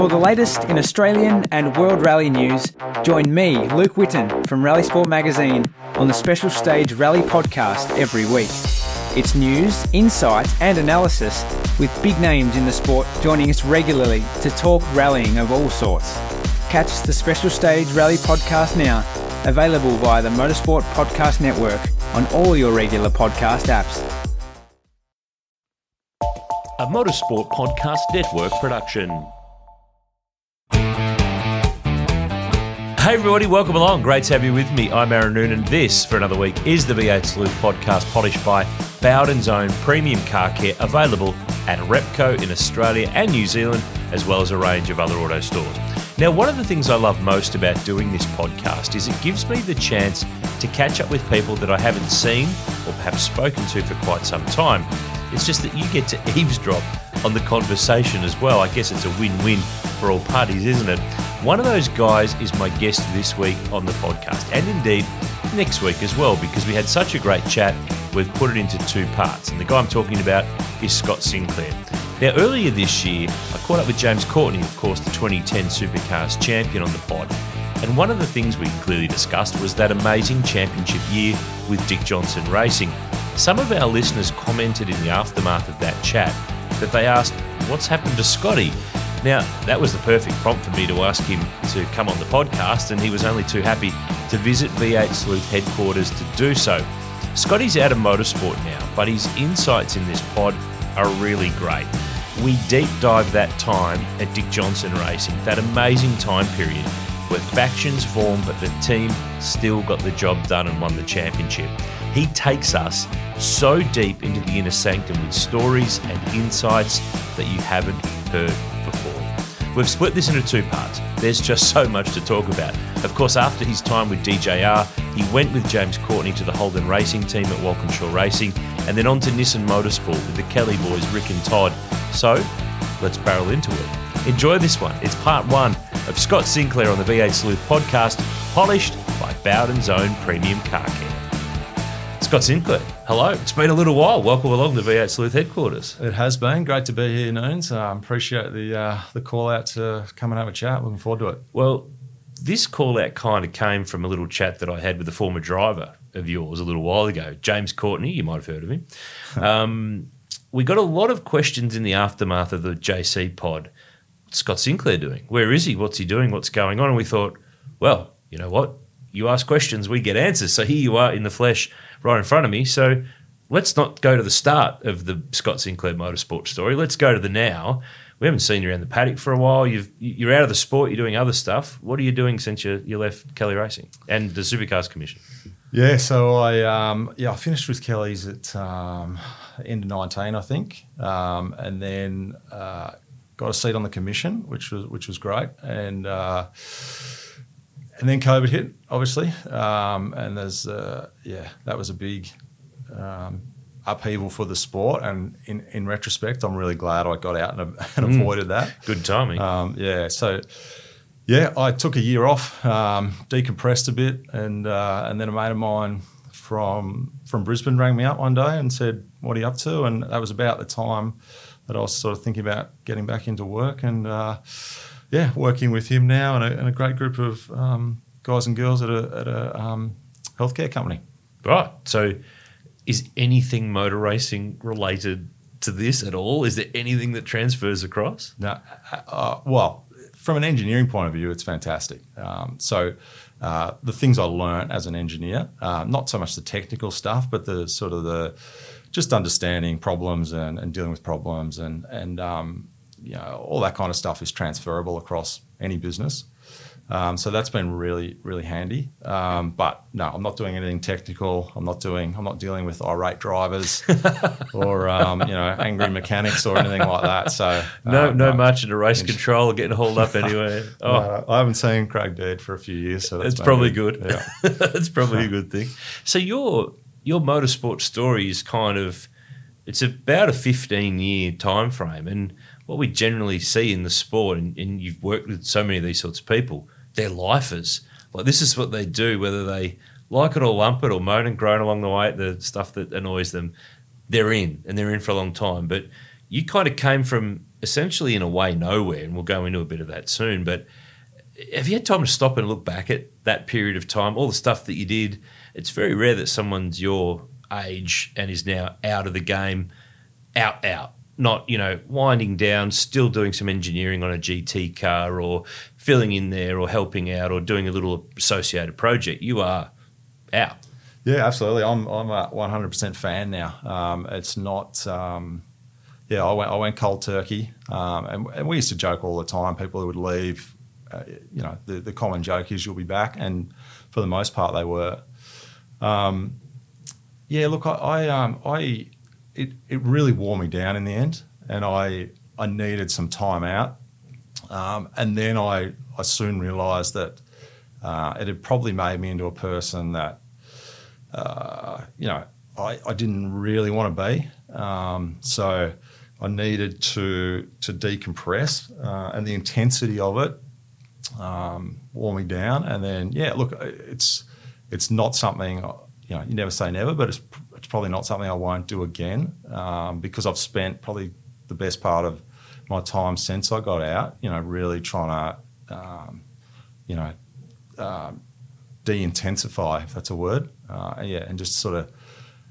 For the latest in Australian and world rally news, join me, Luke Witten from Rally Sport Magazine, on the Special Stage Rally podcast every week. It's news, insight, and analysis with big names in the sport joining us regularly to talk rallying of all sorts. Catch the Special Stage Rally podcast now, available via the Motorsport Podcast Network on all your regular podcast apps. A Motorsport Podcast Network production. Hey everybody, welcome along. Great to have you with me. I'm Aaron Noonan. This, for another week, is the V8 Sleuth podcast polished by Bowden's own premium car care, available at Repco in Australia and New Zealand, as well as a range of other auto stores. Now, one of the things I love most about doing this podcast is it gives me the chance to catch up with people that I haven't seen or perhaps spoken to for quite some time. It's just that you get to eavesdrop on the conversation as well. I guess it's a win win for all parties, isn't it? One of those guys is my guest this week on the podcast, and indeed next week as well, because we had such a great chat, we've put it into two parts. And the guy I'm talking about is Scott Sinclair. Now, earlier this year, I caught up with James Courtney, of course, the 2010 Supercars champion on the pod. And one of the things we clearly discussed was that amazing championship year with Dick Johnson Racing. Some of our listeners commented in the aftermath of that chat that they asked, What's happened to Scotty? Now, that was the perfect prompt for me to ask him to come on the podcast, and he was only too happy to visit V8 Sleuth headquarters to do so. Scotty's out of motorsport now, but his insights in this pod are really great. We deep dive that time at Dick Johnson Racing, that amazing time period where factions formed, but the team still got the job done and won the championship. He takes us so deep into the inner sanctum with stories and insights that you haven't heard before. We've split this into two parts. There's just so much to talk about. Of course, after his time with DJR, he went with James Courtney to the Holden Racing team at Walkinshaw Racing, and then on to Nissan Motorsport with the Kelly boys, Rick and Todd. So, let's barrel into it. Enjoy this one. It's part one of Scott Sinclair on the V8 Sleuth podcast, polished by Bowden's own premium car care. Scott Sinclair, hello. It's been a little while. Welcome along to V8 Sleuth headquarters. It has been great to be here, Noons. Um, appreciate the uh, the call out to come and have a chat. Looking forward to it. Well, this call out kind of came from a little chat that I had with a former driver of yours a little while ago, James Courtney. You might have heard of him. Um, we got a lot of questions in the aftermath of the JC pod. Scott Sinclair doing? Where is he? What's he doing? What's going on? And we thought, well, you know what? You ask questions, we get answers. So here you are in the flesh right in front of me. So let's not go to the start of the Scott Sinclair motorsport story. Let's go to the now. We haven't seen you around the paddock for a while. You've you're out of the sport. You're doing other stuff. What are you doing since you, you left Kelly Racing and the Supercars Commission? Yeah, so I um, yeah I finished with Kelly's at um, end of nineteen, I think, um, and then uh, got a seat on the commission, which was which was great, and. Uh, and then COVID hit, obviously, um, and there's uh, yeah, that was a big um, upheaval for the sport. And in, in retrospect, I'm really glad I got out and, and mm. avoided that. Good timing. Um, yeah, so yeah, I took a year off, um, decompressed a bit, and uh, and then a mate of mine from from Brisbane rang me up one day and said, "What are you up to?" And that was about the time that I was sort of thinking about getting back into work and. Uh, yeah, working with him now and a, and a great group of um, guys and girls at a, at a um, healthcare company. Right. So, is anything motor racing related to this at all? Is there anything that transfers across? No. Uh, uh well, from an engineering point of view, it's fantastic. Um, so, uh, the things I learned as an engineer, uh, not so much the technical stuff, but the sort of the just understanding problems and, and dealing with problems and and um, you know, all that kind of stuff is transferable across any business. Um, so that's been really, really handy. Um, but no, I'm not doing anything technical. I'm not doing. I'm not dealing with irate drivers or um, you know angry mechanics or anything like that. So no, uh, no, much into race control or getting hauled up anyway. Oh, no, I haven't seen Craig Baird for a few years, so that's probably good. good. Yeah, that's probably a good thing. So your your motorsport story is kind of it's about a 15 year time frame, and what we generally see in the sport, and, and you've worked with so many of these sorts of people, they're lifers. Like this is what they do, whether they like it or lump it or moan and groan along the way the stuff that annoys them. They're in, and they're in for a long time. But you kind of came from essentially in a way nowhere, and we'll go into a bit of that soon. But have you had time to stop and look back at that period of time, all the stuff that you did? It's very rare that someone's your age and is now out of the game, out, out. Not, you know, winding down, still doing some engineering on a GT car or filling in there or helping out or doing a little associated project. You are out. Yeah, absolutely. I'm I'm a 100% fan now. Um, it's not. Um, yeah, I went I went cold turkey, um, and, and, we used to joke all the time. People who would leave, uh, you know, the, the common joke is you'll be back, and for the most part they were. Um, yeah, look, I I, um, I it it really wore me down in the end, and I I needed some time out, um, and then I I soon realised that uh, it had probably made me into a person that uh, you know, I, I, didn't really want to be. Um, so I needed to to decompress, uh, and the intensity of it um, wore me down. And then, yeah, look, it's it's not something you know. You never say never, but it's it's probably not something I won't do again um, because I've spent probably the best part of my time since I got out. You know, really trying to, um, you know. Um, de-intensify, if that's a word. Uh, yeah, and just sort of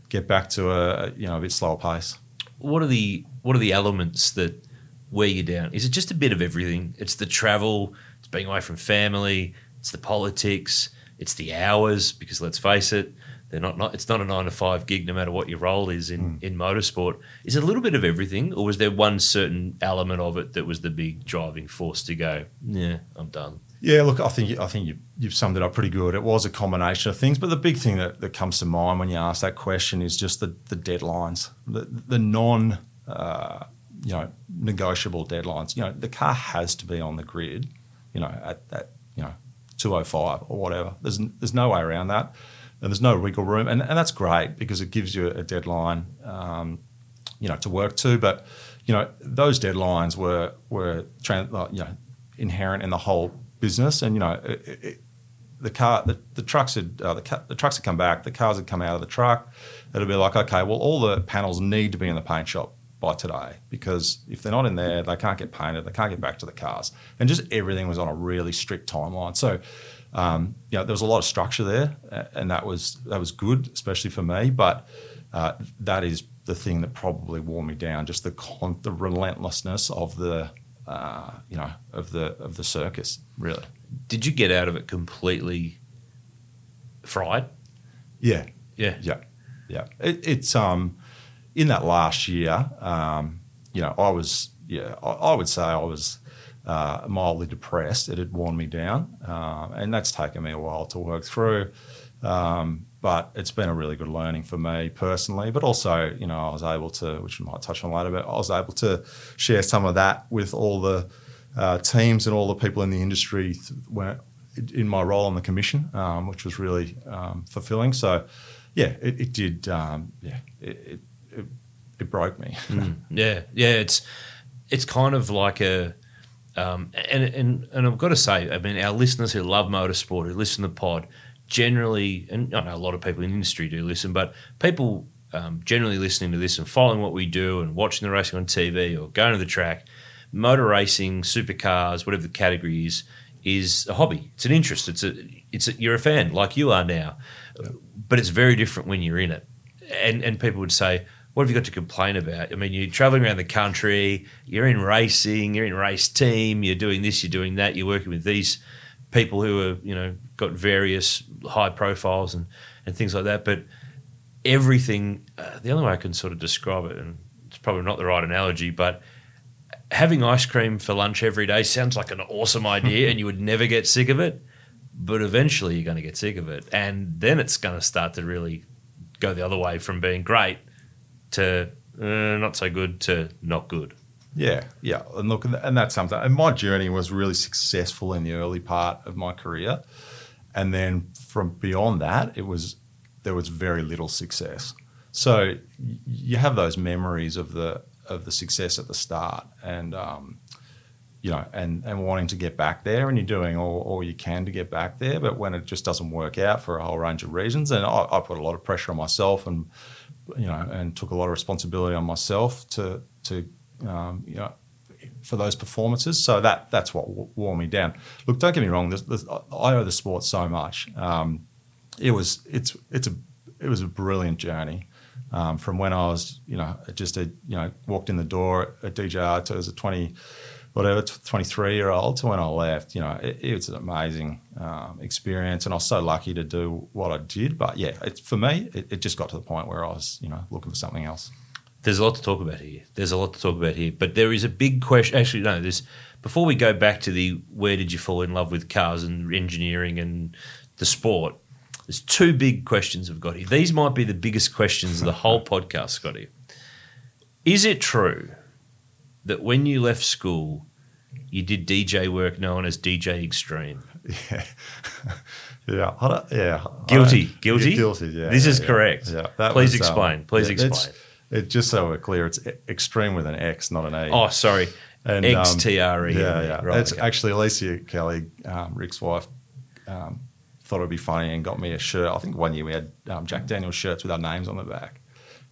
get back to a you know a bit slower pace. What are the what are the elements that wear you down? Is it just a bit of everything? It's the travel, it's being away from family, it's the politics, it's the hours. Because let's face it, they're not, not it's not a nine to five gig, no matter what your role is in mm. in motorsport. Is it a little bit of everything, or was there one certain element of it that was the big driving force to go? Yeah, I'm done. Yeah, look, I think I think you, you've summed it up pretty good. It was a combination of things, but the big thing that, that comes to mind when you ask that question is just the, the deadlines, the, the non, uh, you know, negotiable deadlines. You know, the car has to be on the grid, you know, at that, you know, 205 or whatever. There's there's no way around that, and there's no wiggle room, and, and that's great because it gives you a deadline, um, you know, to work to. But you know, those deadlines were were trans, you know inherent in the whole business, and you know, it, it, the car, the, the trucks had uh, the, ca- the trucks had come back, the cars had come out of the truck. It'll be like, okay, well, all the panels need to be in the paint shop by today because if they're not in there, they can't get painted, they can't get back to the cars, and just everything was on a really strict timeline. So, um, you know, there was a lot of structure there, and that was that was good, especially for me. But uh, that is the thing that probably wore me down, just the con- the relentlessness of the uh, you know, of the of the circus. Really. Did you get out of it completely fried? Yeah. Yeah. Yeah. Yeah. It, it's um in that last year, um, you know, I was yeah, I, I would say I was uh, mildly depressed. It had worn me down, uh, and that's taken me a while to work through. Um, but it's been a really good learning for me personally. But also, you know, I was able to, which we might touch on later, but I was able to share some of that with all the uh, teams and all the people in the industry in my role on the commission, um, which was really um, fulfilling. So, yeah, it, it did. Um, yeah, it, it, broke me. mm, yeah, yeah. It's it's kind of like a. Um, and, and and I've got to say, I mean, our listeners who love motorsport, who listen to the pod, generally, and I know a lot of people in the industry do listen, but people um, generally listening to this and following what we do and watching the racing on TV or going to the track, motor racing, supercars, whatever the category is, is a hobby. It's an interest. It's a, it's a, you're a fan like you are now, but it's very different when you're in it. And and people would say, what have you got to complain about? I mean, you're traveling around the country, you're in racing, you're in race team, you're doing this, you're doing that, you're working with these people who are you know got various high profiles and and things like that. But everything, uh, the only way I can sort of describe it, and it's probably not the right analogy, but having ice cream for lunch every day sounds like an awesome idea, and you would never get sick of it. But eventually, you're going to get sick of it, and then it's going to start to really go the other way from being great to uh, not so good to not good. Yeah, yeah, and look, and that's something. And my journey was really successful in the early part of my career, and then from beyond that, it was there was very little success. So you have those memories of the of the success at the start, and um, you know, and and wanting to get back there, and you're doing all, all you can to get back there. But when it just doesn't work out for a whole range of reasons, and I, I put a lot of pressure on myself, and you know, and took a lot of responsibility on myself to to um, you know, for those performances. So that that's what wore me down. Look, don't get me wrong. This, this, I owe the sport so much. Um, it was it's it's a it was a brilliant journey. Um, from when I was, you know, just a, you know, walked in the door at DJR to as a 20, whatever, 23 year old to when I left, you know, it, it was an amazing um, experience. And I was so lucky to do what I did. But yeah, it, for me, it, it just got to the point where I was, you know, looking for something else. There's a lot to talk about here. There's a lot to talk about here. But there is a big question. Actually, no, there's, before we go back to the where did you fall in love with cars and engineering and the sport, there's two big questions we've got here. These might be the biggest questions of the whole podcast, Scotty. Is it true that when you left school, you did DJ work known as DJ Extreme? Yeah. yeah. I yeah. Guilty. don't- Guilty? Guilty, yeah. This is yeah, correct. Yeah. That Please was, um, explain. Please it's- explain. It, just so we're clear, it's extreme with an X, not an A. Oh, sorry. And, um, XTRE. Yeah, yeah. Right, it's okay. actually Alicia Kelly, um, Rick's wife, um, thought it'd be funny and got me a shirt. I think one year we had um, Jack Daniels shirts with our names on the back,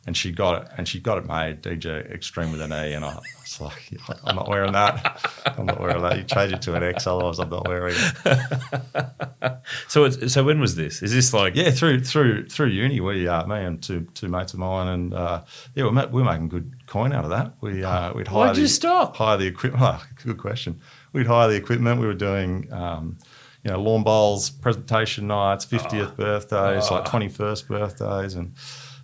and she got it, and she got it made DJ Extreme with an E, and I was like, I'm not wearing that. I'm not wearing that. You change it to an X, otherwise I'm not wearing it. So, it's, so when was this? Is this like Yeah, through through through uni, we uh, me and two two mates of mine, and uh, yeah, we're, we're making good coin out of that. We uh, we'd hire Why'd you the, stop? hire the equipment. Oh, good question. We'd hire the equipment. We were doing. Um, you know, lawn bowls, presentation nights, fiftieth birthdays, like twenty first birthdays, and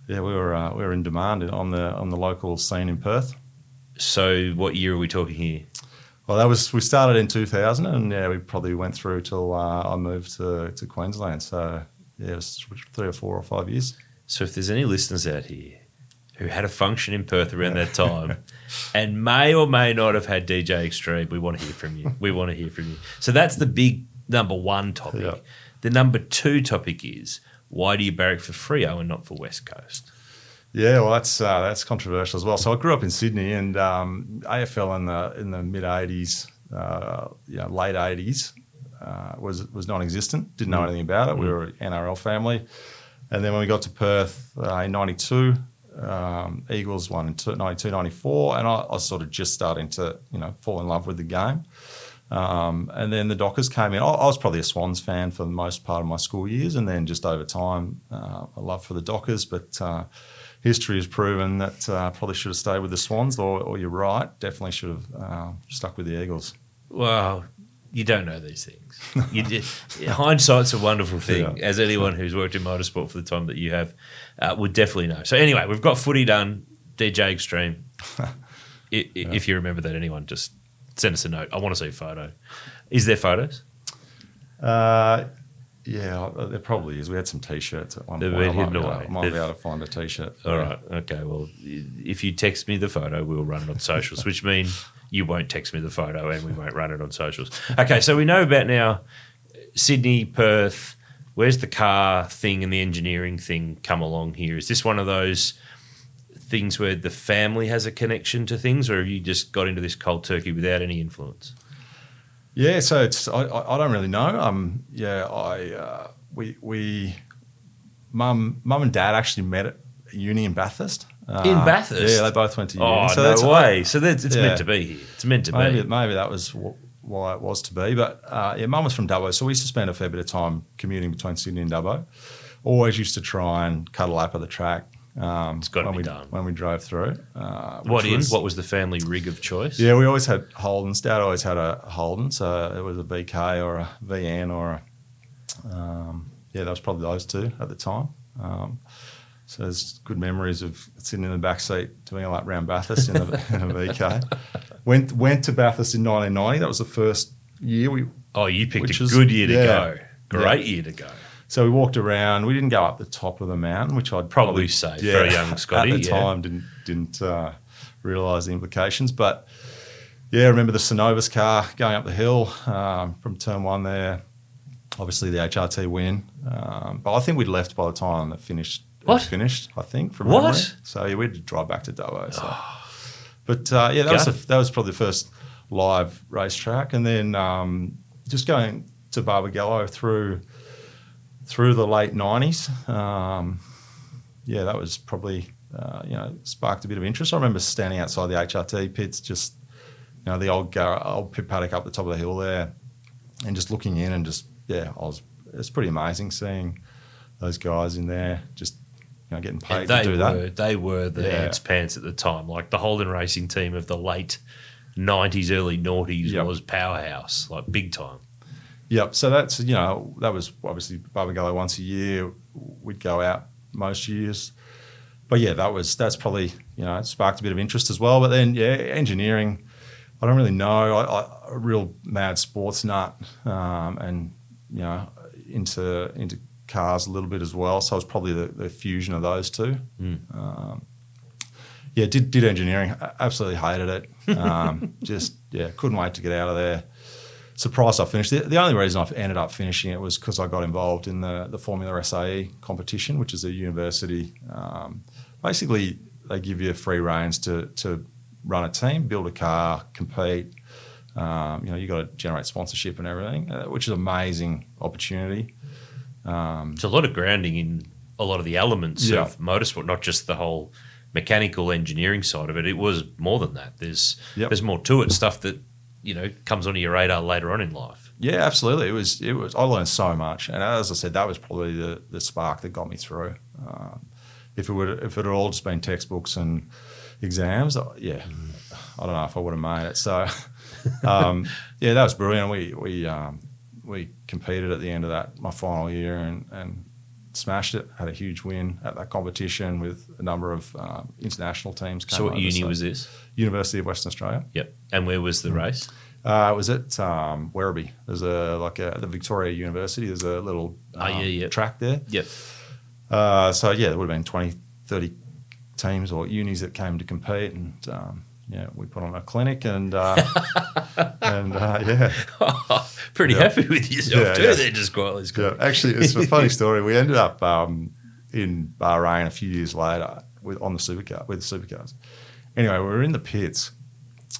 yeah, we were uh, we were in demand on the on the local scene in Perth. So, what year are we talking here? Well, that was we started in two thousand, and yeah, we probably went through till uh, I moved to, to Queensland. So yeah, it was three or four or five years. So, if there's any listeners out here who had a function in Perth around that time and may or may not have had DJ Extreme, we want to hear from you. We want to hear from you. So, that's the big number one topic. Yeah. The number two topic is why do you barrack for Freo and not for West Coast? Yeah, well, that's uh, that's controversial as well. So I grew up in Sydney, and um, AFL in the in the mid '80s, uh, you know, late '80s uh, was was non-existent. Didn't know anything about it. We were an NRL family, and then when we got to Perth uh, in '92, um, Eagles won in two- 92, 94, and I, I was sort of just starting to you know fall in love with the game. Um, and then the Dockers came in. I, I was probably a Swans fan for the most part of my school years, and then just over time, uh, a love for the Dockers. But uh, history has proven that uh, probably should have stayed with the Swans, or, or you're right, definitely should have uh, stuck with the Eagles. Well, you don't know these things. You did, hindsight's a wonderful thing, Yeah. as anyone who's worked in motorsport for the time that you have uh, would definitely know. So anyway, we've got footy done. DJ Extreme. I- If you remember that, anyone just send us a note. I want to see a photo. Is there photos? Uh, yeah, there probably is. We had some T-shirts at one They've point. been I might, be able, away. I might be able to find a T-shirt. All you. right. Okay. Well, if you text me the photo, we'll run it on socials, which means you won't text me the photo and we won't run it on socials. Okay. So we know about now Sydney, Perth. Where's the car thing and the engineering thing come along here? Is this one of those things where the family has a connection to things, or have you just got into this cold turkey without any influence? Yeah, so it's I, I don't really know. Um, yeah, I uh, we we mum mum and dad actually met at uni in Bathurst. Uh, In Bathurst? yeah, they both went to uni. Oh, so no that's, way. so that's, it's yeah. meant to be here. It's meant to Maybe be. maybe that was wh- why it was to be. But uh, yeah, mum was from Dubbo, so we used to spend a fair bit of time commuting between Sydney and Dubbo. Always used to try and cut a lap of the track. Um, It's gotta when be we, done. when we drove through. Uh, What was- What was the family rig of choice? Yeah, we always had Holdens. Dad always had a Holden, so it was a BK or a VN or a um, yeah, that was probably those two at the time. Um, so there's good memories of sitting in the back seat doing a lap round Bathurst in a, in a VK. Went went to Bathurst in 1990. That was the first year we. Oh, you picked a is- good year to yeah. go. Great year to go. So we walked around. We didn't go up the top of the mountain, which I'd Probably safe for a young Scotty, At the yeah. time, didn't didn't uh, realise the implications, but yeah, I remember the Synovus car going up the hill um, from turn one there. Obviously, the HRT win, um, but I think we'd left by the time it finished. it finished? I think from What? memory. So yeah, we had to drive back to Dubbo. So. But uh, yeah, that was, the, that was probably the first live racetrack, and then um, just going to Barbagallo through through the late nineties. Um, yeah, that was probably uh, you know, sparked a bit of interest. I remember standing outside the HRT pits, just you know, the old gar- old pit paddock up the top of the hill there, and just looking in and just yeah, I was it's pretty amazing seeing those guys in there just you know getting paid And they to do were that. they were the Yeah. ants pants at the time. Like the Holden racing team of the late nineties, early noughties Yep. was powerhouse, like big time. Yep. So that's you know that was obviously Barbagallo once a year. We'd go out most years, but yeah, that was that's probably you know it sparked a bit of interest as well. But then yeah, engineering. I don't really know. I, I, a real mad sports nut, um, and you know into into cars a little bit as well. So it was probably the, the fusion of those two. Um, yeah, did did engineering. Absolutely hated it. Um, just yeah, couldn't wait to get out of there surprised I finished. The, the only reason I ended up finishing it was because I got involved in the, the Formula SAE competition, which is a university. Um, basically, they give you free reins to, to run a team, build a car, compete. Um, you know, you got to generate sponsorship and everything, uh, which is an amazing opportunity. It's a lot of grounding in a lot of the elements Yeah. of motorsport, not just the whole mechanical engineering side of it. It was more than that. There's Yep. there's more to it. Stuff that you know comes onto your radar later on in life. Yeah, absolutely. It was. It was. I learned so much, and as I said, that was probably the, the spark that got me through. Um, if it would, if it had all just been textbooks and exams, uh, yeah, I don't know if I would have made it. So, um, yeah, that was brilliant. We we um, we competed at the end of that my final year and and smashed it. Had a huge win at that competition with a number of um, international teams. So what uni was this? University of Western Australia. Yep. And where was the Mm. race? Uh, it was at um, Werribee. There's a like a, the Victoria University. There's a little Oh, yeah, um, yeah. track there. Yep. Uh, so yeah, there would have been 20, 30 teams or unis that came to compete, and um, yeah, we put on a clinic, and uh, and uh, yeah, Pretty Yeah. happy with yourself Yeah, too. yeah. They're just quietly. yeah. Actually, it's a funny story. We ended up um, in Bahrain a few years later with on the supercar with the supercars. Anyway, we were in the pits,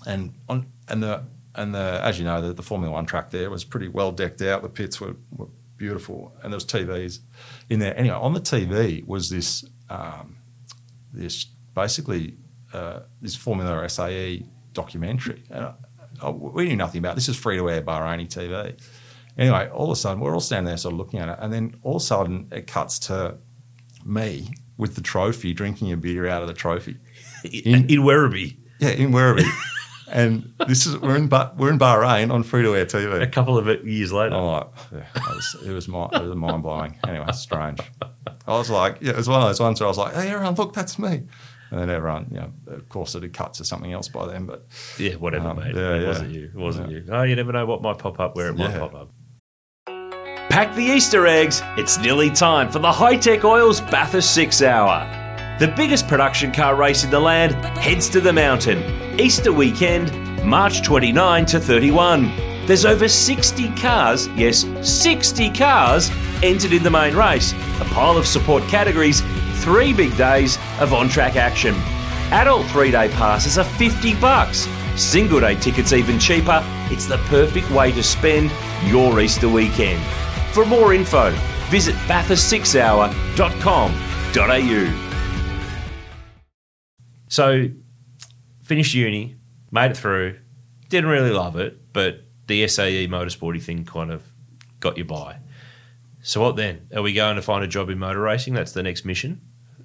and on and the and the as you know the, the Formula One track there was pretty well decked out. The pits were, were beautiful, and there was TVs in there. Anyway, on the TV was this um, this basically uh, this Formula SAE documentary. And I, I, we knew nothing about it. this. Is free to air Bahraini TV. Anyway, all of a sudden we're all standing there, sort of looking at it, and then all of a sudden it cuts to me with the trophy, drinking a beer out of the trophy. in, in Werribee. Yeah, in Werribee. and this is we're in we're in Bahrain on free to air TV. A couple of years later. I'm like, yeah, it was it was, mi- it was mind blowing. Anyway, strange. I was like, yeah, it was one of those ones where I was like, hey, everyone, look, that's me. And then everyone, you know, of course, it had cut to something else by then. But Yeah, whatever, Um, mate. yeah, it yeah. wasn't you. It wasn't Yeah. you. Oh, you never know what might pop up where it might pop up. Pack the Easter eggs. It's nearly time for the Hi-Tec Oils Bathurst 6 Hour. The biggest production car race in the land heads to the mountain. Easter weekend, March 29 to 31. There's over 60 cars, yes, 60 cars entered in the main race. A pile of support categories, three big days of on-track action. Adult three-day passes are 50 bucks. Single day tickets even cheaper. It's the perfect way to spend your Easter weekend. For more info, visit bathurst6hour.com.au. So, finished uni, made it through, didn't really love it, but the SAE motorsporty thing kind of got you by. So what then? Are we going to find a job in motor racing? That's the next mission.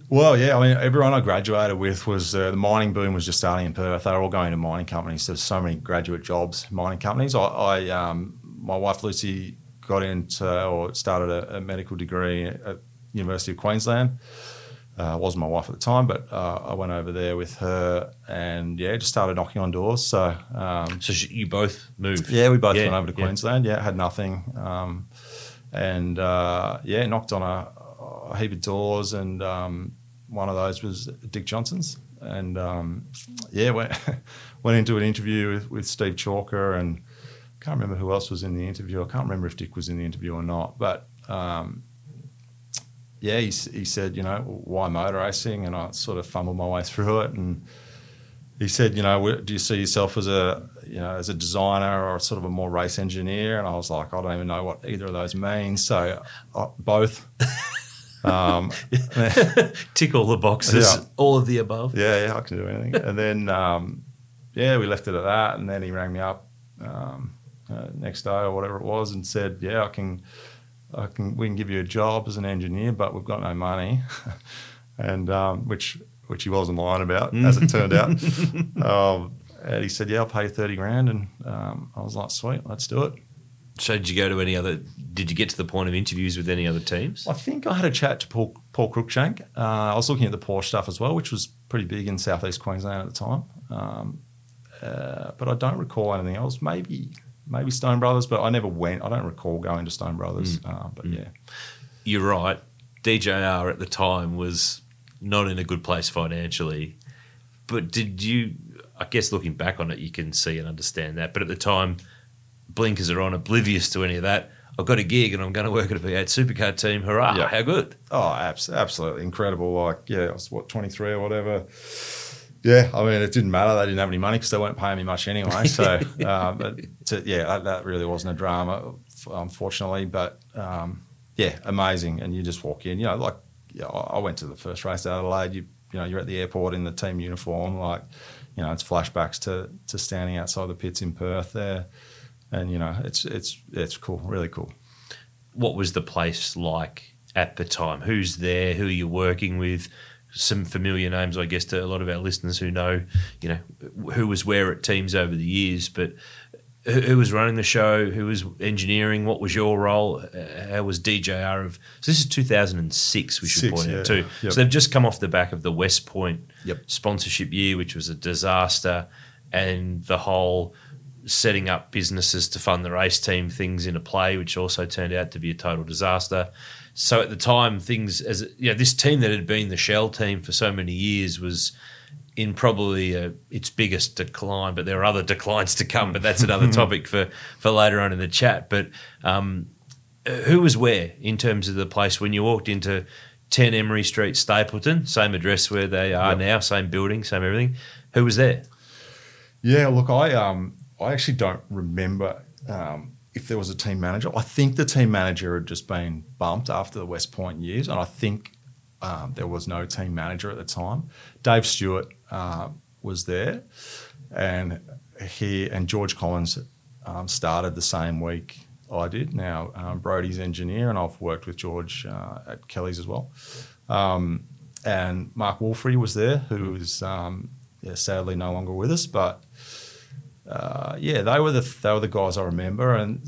Well, yeah, I mean, everyone I graduated with was uh, the mining boom was just starting in Perth. They were all going to mining companies. There's so many graduate jobs, mining companies. I, I um, my wife Lucy got into or started a, a medical degree at University of Queensland. Uh, wasn't my wife at the time, but uh, I went over there with her and yeah, just started knocking on doors. So um, So you both moved. yeah, we both Yeah, went over to. Queensland. Yeah, had nothing, um, and uh, yeah, knocked on a, a heap of doors, and um, one of those was Dick Johnson's, and um, yeah, went went into an interview with, with Steve Chalker, and can't remember who else was in the interview. I can't remember if Dick was in the interview or not, but. Um, yeah, he, he said, you know, why motor racing? And I sort of fumbled my way through it. And he said, you know, do you see yourself as a, you know, as a designer or sort of a more race engineer? And I was like, I don't even know what either of those means. So uh, both. Um, Tick all the boxes, Yeah. all of the above. yeah, yeah, I can do anything. And then, um, yeah, we left it at that. And then he rang me up um, uh, next day or whatever it was and said, yeah, I can, I can, we can give you a job as an engineer, but we've got no money. and um, which, which he wasn't lying about, as it turned out. um, and he said, yeah, I'll pay you 30 grand. And um, I was like, sweet, let's do it. So did you go to any other? Did you get to the point of interviews with any other teams? I think I had a chat to Paul, Paul Cruickshank. Uh, I was looking at the Porsche stuff as well, which was pretty big in southeast Queensland at the time. Um, uh, but I don't recall anything else. Maybe maybe Stone Brothers, but I never went. I don't recall going to Stone Brothers. Uh, but yeah, You're right. DJR at the time was not in a good place financially. But did you? I guess looking back on it, you can see and understand that. But at the time, blinkers are on, oblivious to any of that. I've got a gig and I'm going to work at a V8 supercar team. Hurrah! Yeah. How good! oh, abs- absolutely incredible. Like yeah, I was what twenty three or whatever. Yeah, I mean, it didn't matter. They didn't have any money because they weren't paying me much anyway. So, but to, yeah, that, that really wasn't a drama, unfortunately. But um, yeah, amazing. And you just walk in, you know, like yeah, I I went to the first race at Adelaide. You, you know, you're at the airport in the team uniform. Like, you know, it's flashbacks to to standing outside the pits in Perth there, and you know, it's it's it's cool, really cool. What was the place like at the time? Who's there? Who are you working with? Some familiar names, I guess, to a lot of our listeners who know, you know, who was where at teams over the years. But who, who was running the show? Who was engineering? What was your role? Uh, How was DJR of? So this is 2006. We should Six, point yeah. out too. Yep. So they've just come off the back of the West Point Yep. sponsorship year, which was a disaster, and the whole setting up businesses to fund the race team things into play, which also turned out to be a total disaster. So at the time, things as you know, this team that had been the shell team for so many years was in probably uh its biggest decline. But there are other declines to come. But that's another topic for for later on in the chat. But um, who was where in terms of the place when you walked into 10 Emery Street, Stapylton, same address where they are Yep. now, same building, same everything. Who was there? Yeah, look, I um, I actually don't remember um, if there was a team manager. I think the team manager had just been bumped after the West Point years, and I think um, there was no team manager at the time. Dave Stewart uh, was there, and he and George Collins um, started the same week I did. Now um, Brody's engineer, and I've worked with George uh, at Kelly's as well. Um, and Mark Wolfrey was there, who is um, yeah, sadly no longer with us, but uh, yeah, they were the they were the guys I remember, and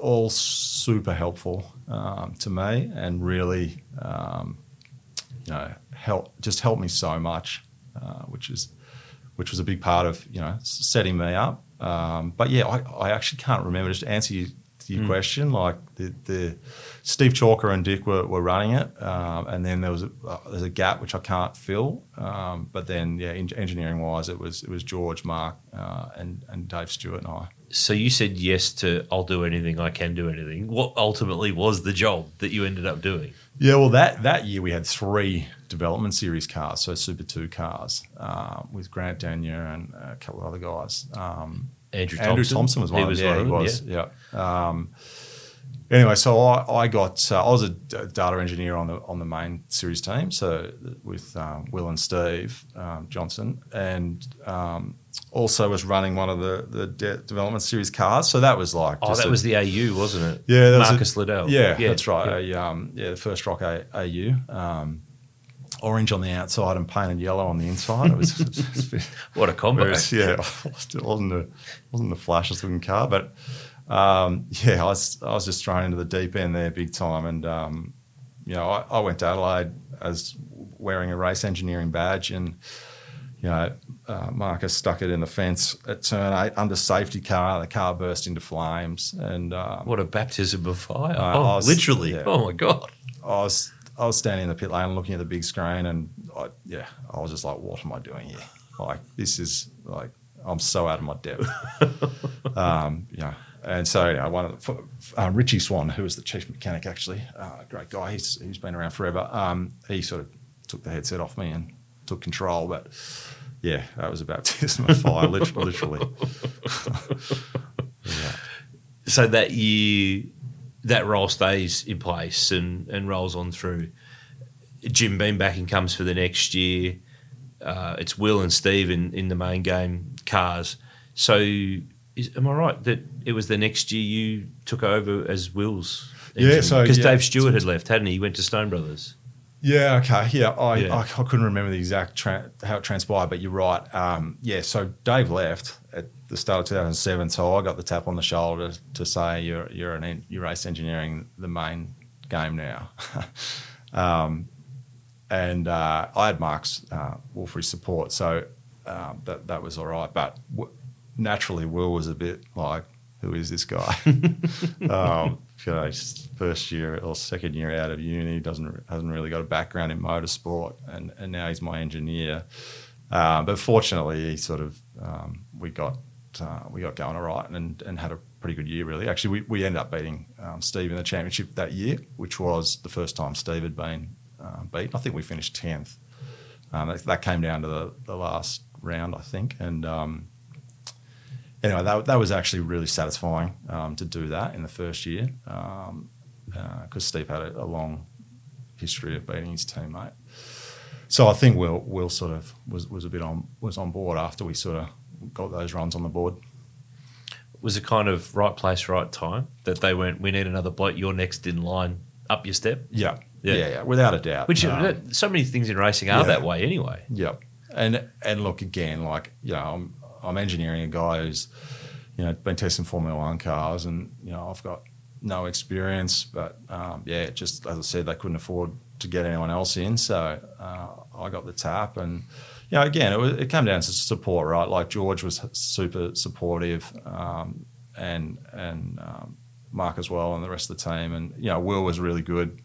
all super helpful um, to me, and really, um, you know, help just helped me so much, uh, which is which was a big part of you know setting me up. Um, but yeah, I, I actually can't remember. Just to answer you, your question, like the, the Steve Chalker and Dick were, were running it, um, and then there was a, uh, there's a gap which I can't fill. Um, but then yeah, en- engineering wise, it was it was George, Mark, uh, and and Dave Stewart and I. So you said yes to I'll do anything, I can do anything. What ultimately was the job that you ended up doing? Yeah, well, that that year we had three development series cars, so Super Two cars, uh, with Grant Denyer and a couple of other guys. Um, Andrew Thompson. Andrew Thompson was one. He of was yeah, one he was. Yeah. Um, anyway, so I, I got uh, I was a data engineer on the on the main series team, so with um, Will and Steve um, Johnson, and um, also was running one of the the de- development series cars. So that was like Oh, that a- was the AU, wasn't it? yeah, that was a- Marcus Liddell. Yeah, that's right. A, um, yeah, the first rock A- AU. Orange on the outside and painted yellow on the inside. It was, it was bit- What a combo. was- yeah, it wasn't the wasn't the flashiest looking car, but um, yeah, I was I was just thrown into the deep end there big time, and um, you know I, I went to Adelaide as wearing a race engineering badge, and you know uh, Marcus stuck it in the fence at turn eight under safety car. The car burst into flames, and um, What a baptism of fire. Uh, oh, was- literally. yeah. Oh, my God. I was I was standing in the pit lane looking at the big screen, and I, yeah, I was just like, "What am I doing here? Like, this is like I'm so out of my depth." um, yeah, and so yeah, one of the, uh, Richie Swan, who was the chief mechanic, actually, uh, great guy. He's he's been around forever. Um, he sort of took the headset off me and took control, but. Yeah, that was a baptism of fire, lit- literally. So that year, that role stays in place and, and rolls on through. Jim Beam comes for the next year. Uh, it's Will and Steve in, in the main game cars. So, is, am I right that it was the next year you took over as Will's? Yeah, so, because yeah. Dave Stewart had left, hadn't he? He went to Stone Brothers. Yeah. Okay. Yeah. I, Yeah. I, I couldn't remember the exact tra- how it transpired, but you're right. Um, yeah. So Dave left at the start of 2007. So I got the tap on the shoulder to say you're you're an you're race engineering the main game now. um, and uh, I had Mark's uh, Wolfrey support, so um, that that was all right. But w- naturally, Will was a bit like, "Who is this guy?" um, you know, first year or second year out of uni, doesn't hasn't really got a background in motorsport, and, and now he's my engineer. Uh, but fortunately, he sort of um, we got uh, we got going all right and, and had a pretty good year really. Actually, we, we ended up beating um, Steve in the championship that year, which was the first time Steve had been uh, beaten. I think we finished tenth. Um, that, that came down to the, the last round, I think, and um, anyway, that, that was actually really satisfying um, to do that in the first year because Steve had a, a long history of beating his teammate. So I think Will Will sort of was, was a bit on was on board after we sort of got those runs on the board. Was it kind of right place, right time that they went, we need another bloke, you're next in line, up your step? Yeah, Yeah. yeah, yeah, without a doubt. Which Um, so many things in racing are yeah. that way anyway. Yep. And and look again, like you know, I'm I'm engineering a guy who's you know been testing Formula One cars, and you know I've got no experience, but um, yeah, just as I said, they couldn't afford to get anyone else in, so uh, I got the tap, and you know again, it, was, it came down to support, right? Like George was super supportive, um, and and um, Mark as well, and the rest of the team, and you know Will was really good.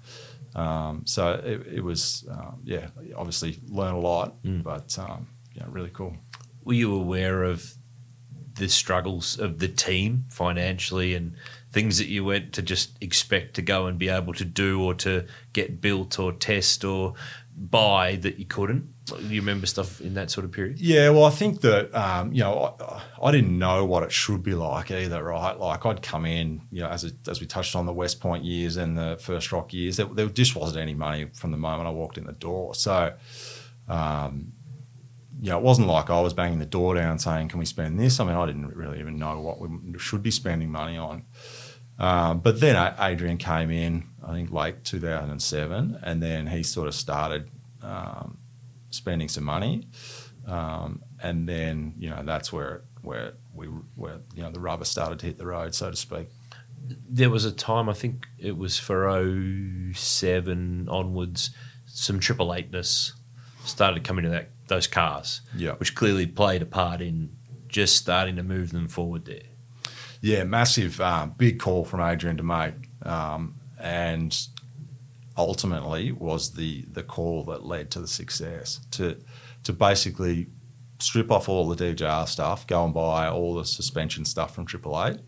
Um, so it, it was, um, yeah, obviously learn a lot, but um, yeah, really cool. Were you aware of the struggles of the team financially and things that you went to just expect to go and be able to do or to get built or test or buy that you couldn't? You remember stuff in that sort of period? Yeah, well, I think that um, you know I, I didn't know what it should be like either, right? Like I'd come in, you know, as a, as we touched on the West Point years and the First Rock years, there, there just wasn't any money from the moment I walked in the door. So, um, you know, it wasn't like I was banging the door down saying, "Can we spend this?" I mean, I didn't really even know what we should be spending money on. Um, but then Adrian came in, I think late 2007, and then he sort of started um, spending some money, um, and then you know that's where where we where you know the rubber started to hit the road, so to speak. There was a time, I think it was for 07 onwards, some triple eightness started coming to that those cars, Yeah. which clearly played a part in just starting to move them forward there. Yeah, massive, um, big call from Adrian to make, um, and ultimately was the the call that led to the success to to basically strip off all the DJR stuff, go and buy all the suspension stuff from Triple Eight,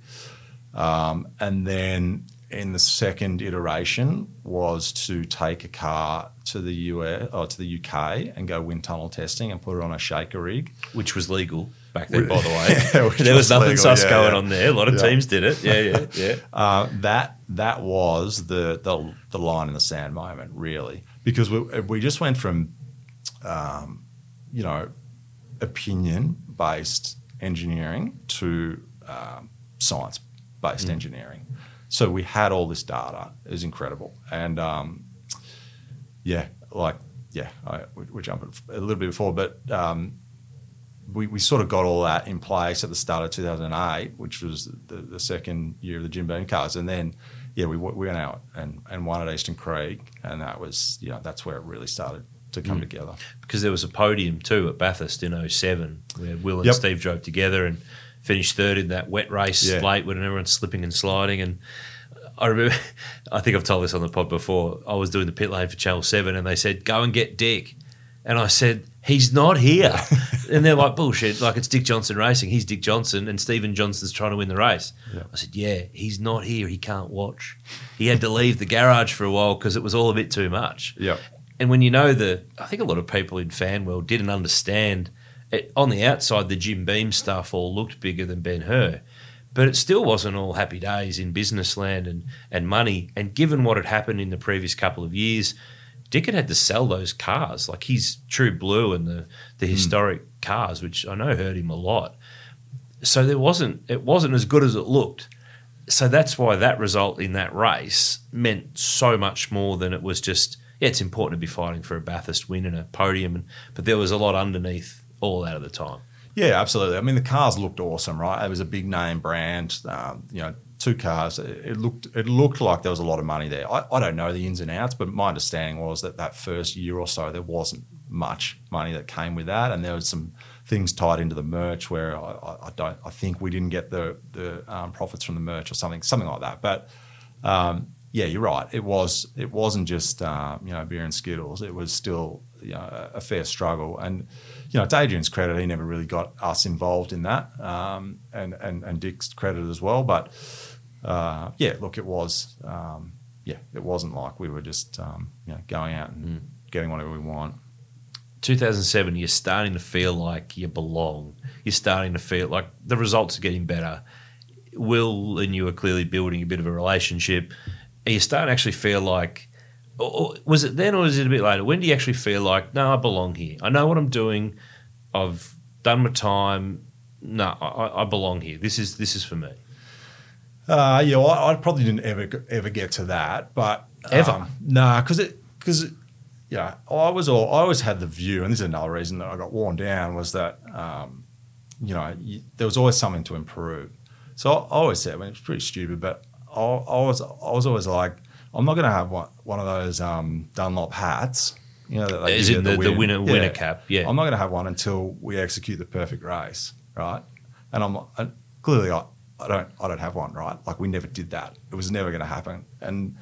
um, and then in the second iteration was to take a car to the US or to the UK and go wind tunnel testing and put it on a shaker rig. which was legal back then, by the way. Which there was, nothing legal, sus yeah, going yeah. on there. A lot of Yeah. teams did it. Yeah, yeah, yeah. Uh, that that was the, the the line in the sand moment, really, because we we just went from, um, you know, opinion based engineering to um, science based engineering. So we had all this data. It was incredible, and um, yeah, like yeah, I, we, we jumping a little bit before, but um, we, we sort of got all that in place at the start of 2008, which was the, the second year of the Jim Beam cars, and then yeah, we, we went out and, and won at Eastern Creek, and that was you know that's where it really started to come mm. together. Because there was a podium too at Bathurst in 07 where Will and Yep. Steve drove together and finished third in that wet race Yeah. late when everyone's slipping and sliding. And I remember, I think I've told this on the pod before. I was doing the pit lane for Channel 7 and they said, go and get Dick. And I said, he's not here. and they're like, bullshit. Like, it's Dick Johnson racing. He's Dick Johnson, and Stephen Johnson's trying to win the race. Yeah. I said, yeah, he's not here. He can't watch. He had to leave the garage for a while because it was all a bit too much. Yep. And when you know the, I think a lot of people in fan world didn't understand it. On the outside, the Jim Beam stuff all looked bigger than Ben Hur, but it still wasn't all happy days in business land and, and money. And given what had happened in the previous couple of years, Dickett had to sell those cars, like his True Blue and the the historic cars, which I know hurt him a lot. So there wasn't it wasn't as good as it looked. So that's why that result in that race meant so much more than it was just. Yeah, it's important to be fighting for a Bathurst win and a podium, and, but there was a lot underneath all that at the time. Yeah, absolutely. I mean, the cars looked awesome, right? It was a big name brand. Um, you know, two cars. It looked it looked like there was a lot of money there. I, I don't know the ins and outs, but my understanding was that that first year or so there wasn't much money that came with that, and there was some things tied into the merch where I, I, don't. I think we didn't get the the um, profits from the merch or something something like that. But um, yeah, you're right. It was it wasn't just uh, you know beer and skittles. It was still you know, a, a fair struggle and you know, to Adrian's credit, he never really got us involved in that, um, and, and and Dick's credit as well. But uh, yeah, look, it was um, yeah, it wasn't like we were just um, you know going out and getting whatever we want. 2007, you're starting to feel like you belong. You're starting to feel like the results are getting better. Will and you are clearly building a bit of a relationship. Are you starting to actually feel like, or- was it then or was it a bit later? When do you actually feel like, no, I belong here? I know what I'm doing. I've done my time. No, I, I- I belong here. This is this is for me. Uh, yeah, well, I, I probably didn't ever ever get to that, but Ever? um, nah, because it because yeah, I was all I always had the view, and this is another reason that I got worn down was that um, you know you, there was always something to improve. So I, I always said, I mean, it's pretty stupid, but I, I was I was always like, I'm not going to have one one of those um, Dunlop hats. You know, that they Is it the- the win. winner- winner cap, yeah. I'm not going to have one until we execute the perfect race, right? And I'm and clearly I, I don't I don't have one, right? Like we never did that. It was never going to happen, and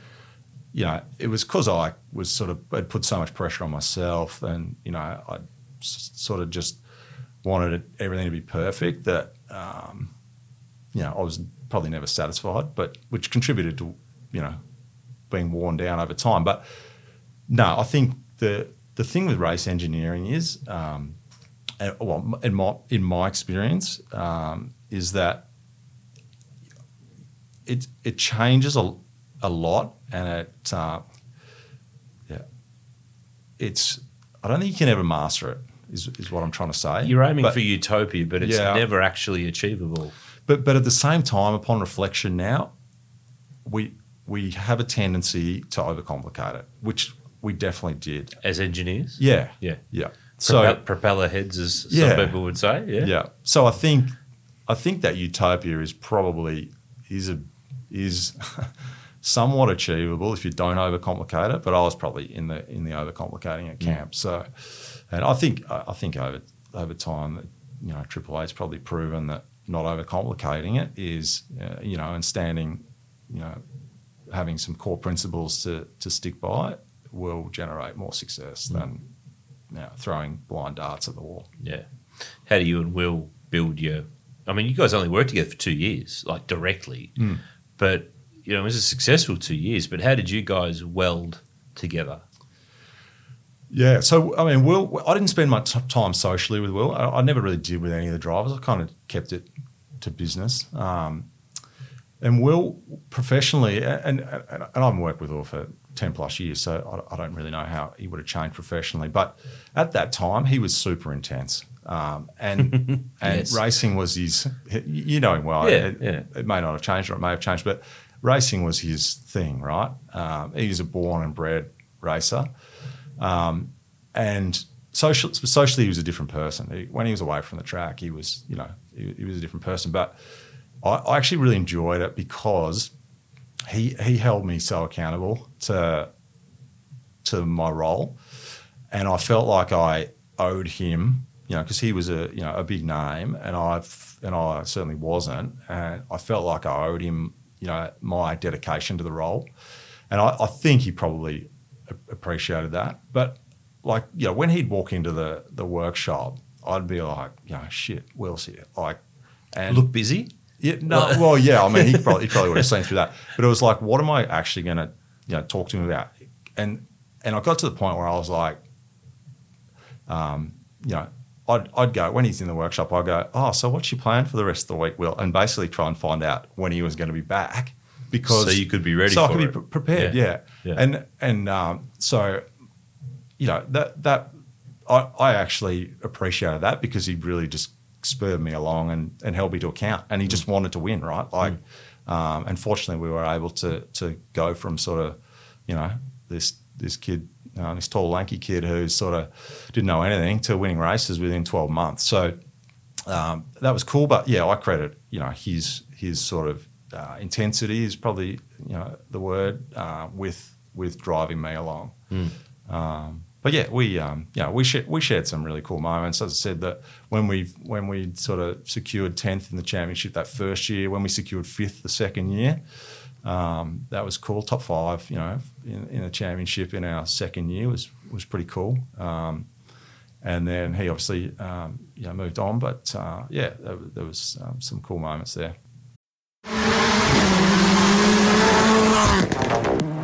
you know it was because I was sort of I'd put so much pressure on myself, and you know I s- sort of just wanted it, everything to be perfect that um, you know I was probably never satisfied, but which contributed to you know being worn down over time. But no, I think the the thing with race engineering is, um, and, well, in my in my experience, um, is that it it changes a, a lot, and it uh, yeah, it's I don't think you can ever master it. Is, is what I'm trying to say. You're aiming But- for utopia, but it's Yeah. never actually achievable. but but at the same time, upon reflection now, we we have a tendency to overcomplicate it, which we definitely did. As engineers, Yeah, yeah. yeah. So So propeller heads, as Yeah. some people would say. Yeah, yeah, so I think I think that utopia is probably is a is somewhat achievable if you don't overcomplicate it. But I was probably in the in the overcomplicating it camp. So, and I think I think over over time, that, you know, Triple Eight's probably proven that not overcomplicating it is, uh, you know, and standing, you know, having some core principles to to stick by will generate more success than you know, throwing blind darts at the wall. Yeah. How do you and Will build your? I mean, you guys only worked together for two years, like directly, Hmm. But you know it was a successful two years. But how did you guys weld together? Yeah, so I mean, Will, I didn't spend much time socially with Will. I, I never really did with any of the drivers. I kind of kept it to business. Um, and Will, professionally, and, and, and I haven't worked with Will for 10 plus years, so I, I don't really know how he would have changed professionally. But at that time, he was super intense. Um, and and Yes. racing was his, you know him well. Yeah, it, yeah. it may not have changed or it may have changed, but racing was his thing, right? Um, he was a born and bred racer. Um, and social, socially, he was a different person. He, when he was away from the track, he was, you know, he, he was a different person. But I, I actually really enjoyed it because he he held me so accountable to to my role, and I felt like I owed him, you know, because he was a you know a big name, and I and I certainly wasn't, and I felt like I owed him, you know, my dedication to the role, and I, I think he probably appreciated that. But like, you know, when he'd walk into the the workshop, I'd be like, you know, shit, Will's here, like, and Look busy. yeah, no, well, yeah. I mean, he probably, he probably would have seen through that. But it was like, what am I actually going to, you know, talk to him about? And and I got to the point where I was like, um, you know, I'd, I'd go when he's in the workshop. I go, oh, so what's your plan for the rest of the week, Will? And basically try and find out when he was going to be back because So you could be ready so I could it. be pre- prepared. Yeah. Yeah, Yeah. and and um, so you know that that I, I actually appreciated that because he really just spurred me along and, and held me to account, and he just wanted to win, right? Like, um, and fortunately, we were able to to go from sort of, you know, this this kid, uh, this tall, lanky kid who sort of didn't know anything to winning races within twelve months. So um, that was cool. But yeah, I credit you know his his sort of uh, intensity is probably you know the word uh, with with driving me along. Um, but yeah, we um, yeah we shared, we shared some really cool moments. As I said, that when we when we sort of secured tenth in the championship that first year, when we secured fifth the second year, um, that was cool. Top five, you know, in, in a championship in our second year was was pretty cool. Um, and then he obviously um, you know moved on, but uh, yeah, there, there was um, some cool moments there.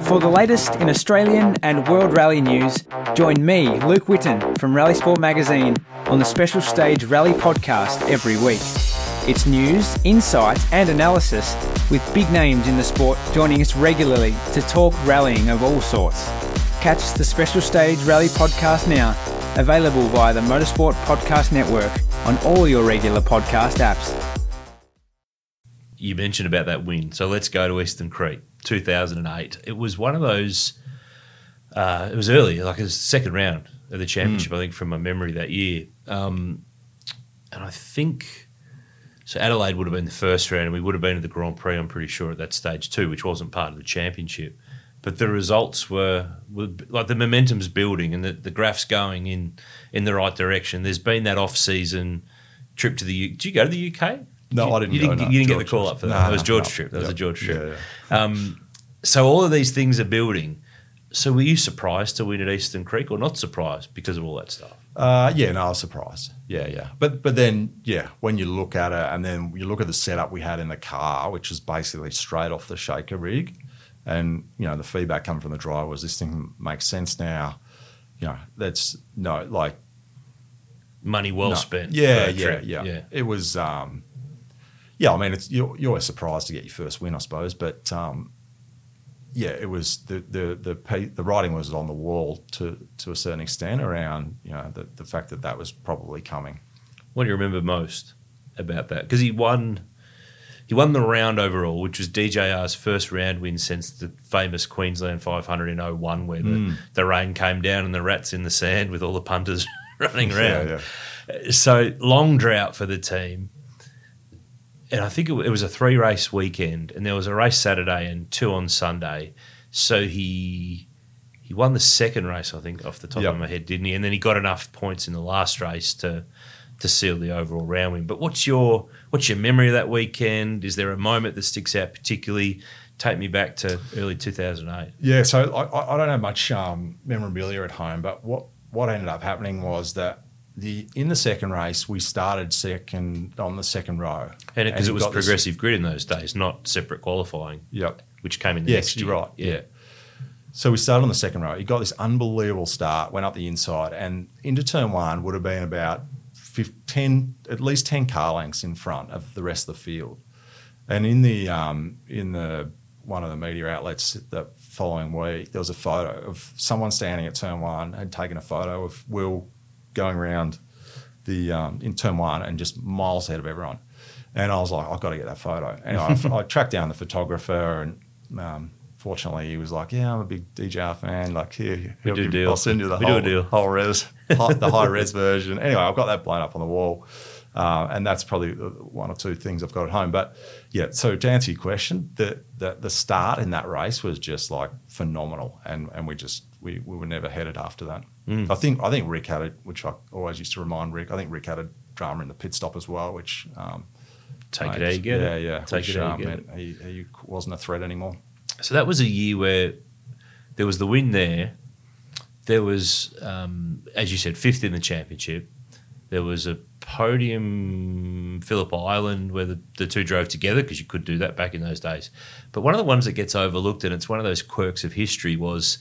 For the latest in Australian and World Rally news, join me, Luke Whitten, from Rally Sport Magazine on the Special Stage Rally podcast every week. It's news, insight, and analysis with big names in the sport joining us regularly to talk rallying of all sorts. Catch the Special Stage Rally podcast now, available via the Motorsport Podcast Network on all your regular podcast apps. you mentioned about that win. So let's go to Eastern Creek, 2008. It was one of those. Uh, it was early, like it was the second round of the championship. I think from my memory that year, um, and I think so. Adelaide would have been the first round, and we would have been at the Grand Prix. I'm pretty sure at that stage too, which wasn't part of the championship. But the results were, were like the momentum's building and the, the graph's going in in the right direction. There's been that off season trip to the. U- Did you go to the UK? No, you, I didn't You didn't, no. you didn't get the call up for that. No, that was George no. trip. That was a George trip. Yeah, Um, so all of these things are building. So were you surprised to win at Eastern Creek, or not surprised because of all that stuff? Uh, yeah, no, I was surprised. Yeah, yeah. But but then, yeah, when you look at it and then you look at the setup we had in the car, which is basically straight off the shaker rig, and you know the feedback coming from the driver was this thing makes sense now. You know, that's no like Money well no. spent. Yeah, yeah, yeah, yeah. It was. Um, yeah, I mean, it's you're, you're always surprised to get your first win, I suppose, but um, yeah, it was the the the the writing was on the wall to to a certain extent around you know the the fact that that was probably coming. What do you remember most about that? Because he won, he won the round overall, which was DJR's first round win since the famous Queensland 500 in 01, where Hmm. the, the rain came down and the rats in the sand with all the punters running around. Yeah, yeah. So long drought for the team. And I think it, it was a three race weekend, and there was a race Saturday and two on Sunday. So he he won the second race, I think, off the top Yep. of my head, didn't he? And then he got enough points in the last race to to seal the overall round win. But what's your what's your memory of that weekend? Is there a moment that sticks out particularly? Take me back to early two thousand eight. Yeah, so I- I, don't have much um, memorabilia at home, but what, what ended up happening was that the in the second race we started second on the second row, And because it was got this- progressive grid in those days, not separate qualifying, Yep. which came in the Yes, next you're year. right. Yeah. So we started on the second row. He got this unbelievable start, went up the inside, and into turn one would have been about 15, 10, at least ten car lengths in front of the rest of the field. And in the um, in the one of the media outlets the following week, there was a photo of someone standing at turn one had taken a photo of Will going around the um, in turn one and just miles ahead of everyone. And I was like, I've got to get that photo. And I, I tracked down the photographer, and um, fortunately, he was like, "Yeah, I'm a big DJR fan. Like, here, We I'll do deal. I'll send you the We do a whole, deal. whole res, hi- the high res version." Anyway, I've got that blown up on the wall, uh, and that's probably one or two things I've got at home. But yeah, so to answer your question, the the, the start in that race was just like phenomenal, and and we just we, we were never headed after that. Mm. I think I think Rick had it, which I always used to remind Rick. I think Rick had a drama in the pit stop as well, which um, Take it made- how you get yeah, it. Yeah, Take which, it how you um, get He, he wasn't a threat anymore. So that was a year where there was the win there. There was, um, as you said, fifth in the championship. There was a podium Phillip Island where the, the two drove together because you could do that back in those days. But one of the ones that gets overlooked, and it's one of those quirks of history, was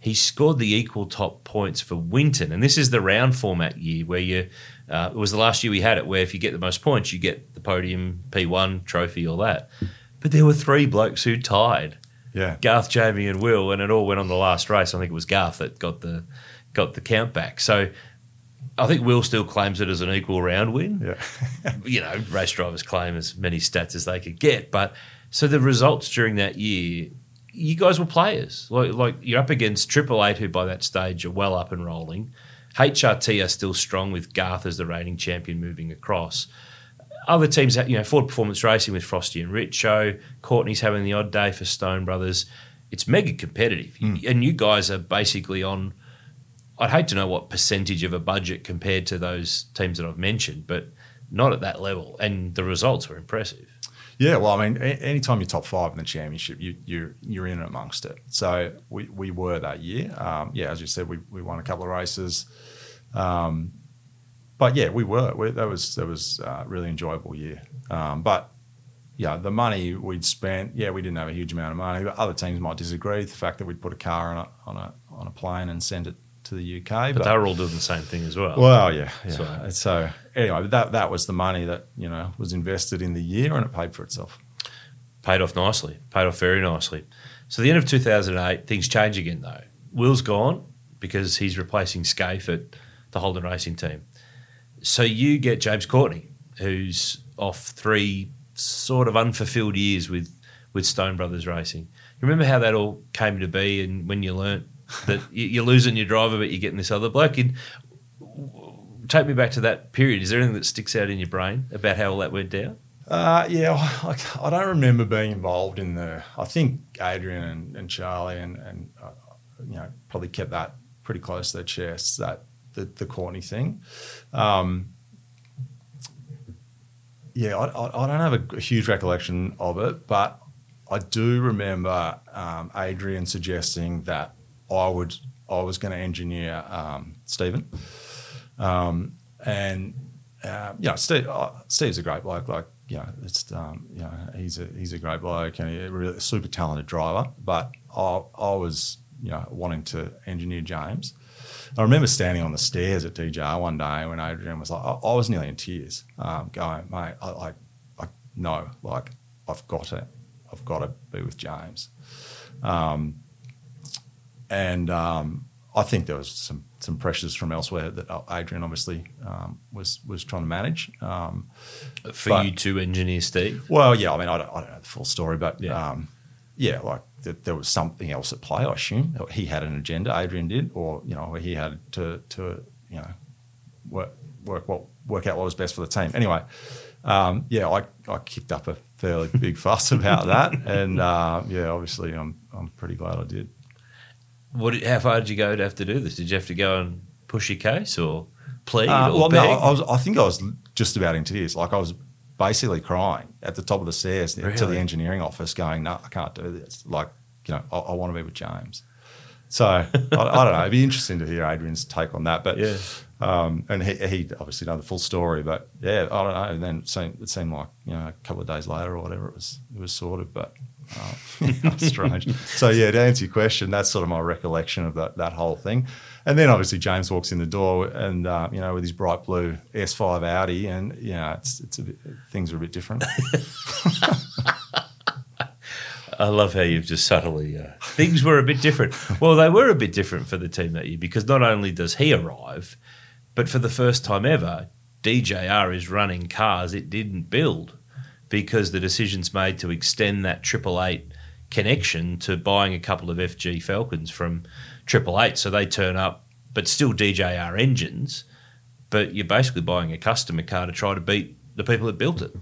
he scored the equal top points for Winton. And this is the round format year where you, uh, it was the last year we had it, where if you get the most points, you get the podium, P1 trophy, all that. But there were three blokes who tied. Yeah, Garth, Jamie, and Will, and it all went on the last race. I think it was Garth that got the got the count back. So I think Will still claims it as an equal round win. Yeah. you know, race drivers claim as many stats as they could get. But so the results during that year, you guys were players. Like, like you're up against Triple Eight, who by that stage are well up and rolling. HRT are still strong with Garth as the reigning champion moving across. Other teams, you know, Ford Performance Racing with Frosty and Richo. Courtney's having the odd day for Stone Brothers. It's mega competitive, Mm. and you guys are basically on. I'd hate to know what percentage of a budget compared to those teams that I've mentioned, but not at that level. And the results were impressive. Yeah, well, I mean, a- anytime you're top five in the championship, you, you're you're in amongst it. So we, we were that year. Um, yeah, as you said, we, we won a couple of races. Um, but yeah, we were. We, that was that was a really enjoyable year. Um, but yeah, the money we'd spent, yeah, we didn't have a huge amount of money. But other teams might disagree. The fact that we'd put a car on a on a on a plane and send it to the UK, But they were all doing the same thing as well. well, yeah, yeah. So- So, uh, anyway, that that was the money that you know was invested in the year, and it paid for itself. paid off nicely, paid off very nicely. So the end of 2008, things change again though. Will's gone because he's replacing Skaife at the Holden Racing team. So you get James Courtney, who's off three sort of unfulfilled years with with Stone Brothers Racing. You remember how that all came to be, and when you learnt that you- you're losing your driver, but you're getting this other bloke in. Take me back to that period. Is there anything that sticks out in your brain about how all that went down? Uh, yeah, I, I don't remember being involved in the. I think Adrian and, and Charlie and, and uh, you know probably kept that pretty close to their chests. That the the Courtney thing. Um, yeah, I, I, I don't have a, a huge recollection of it, but I do remember um, Adrian suggesting that I would I was going to engineer um, Stephen, um, and uh, you know Steve, uh, Steve's a great bloke. Like you know, it's um, you know he's a he's a great bloke and a really super talented driver. But I I was you know wanting to engineer James. I remember standing on the stairs at DJR one day when Adrian was like, I, I was nearly in tears, um, going, mate, I, I, I no, like I've got to, I've got to be with James. Um, and um, I think there was some some pressures from elsewhere that Adrian obviously um, was was trying to manage. Um, For But- you to engineer Steve? well, yeah, I mean, I don't, I don't know the full story, but Yeah. um, yeah like th- there was something else at play. I assume he had an agenda, Adrian did, or you know, he had to to you know work work what work out what was best for the team. Anyway, um, yeah, I, I kicked up a fairly big fuss about that, and uh, yeah, obviously, I'm I'm pretty glad I did. What? How far did you go to have to do this? Did you have to go and push your case or plead Uh, or well, beg? no, I was. I think I was just about in tears. Like I was basically crying at the top of the stairs to the engineering office, going, "No, I can't do this. Like, you know, I, I want to be with James." So I, I don't know. It'd be interesting to hear Adrian's take on that. But Yeah. um, and he, he obviously know the full story. But yeah, I don't know. And then it seemed, it seemed like you know a couple of days later or whatever, it was it was sorted. But uh, strange. So yeah, to answer your question, that's sort of my recollection of that that whole thing. And then obviously James walks in the door and uh, you know with his bright blue S5 Audi, and you know it's it's a bit, things are a bit different. I love how you've just subtly. Uh, things were a bit different. Well, they were a bit different for the team that year because not only does he arrive, but for the first time ever, DJR is running cars it didn't build because the decision's made to extend that Triple Eight connection to buying a couple of FG Falcons from Triple Eight. So they turn up, but still DJR engines, but you're basically buying a customer car to try to beat the people that built it.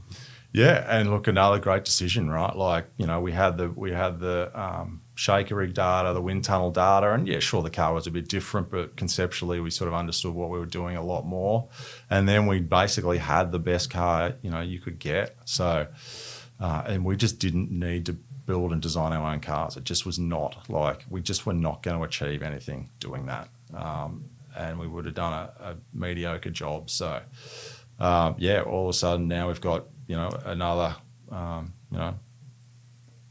Yeah, and look, another great decision, right? Like you know, we had the we had the um, shaker rig data, the wind tunnel data, and yeah, sure, the car was a bit different, but conceptually, we sort of understood what we were doing a lot more. And then we basically had the best car you know you could get. So, uh, and we just didn't need to build and design our own cars. It just was not like we just were not going to achieve anything doing that, um, and we would have done a, a mediocre job. So um, yeah, all of a sudden now we've got you know another um, you know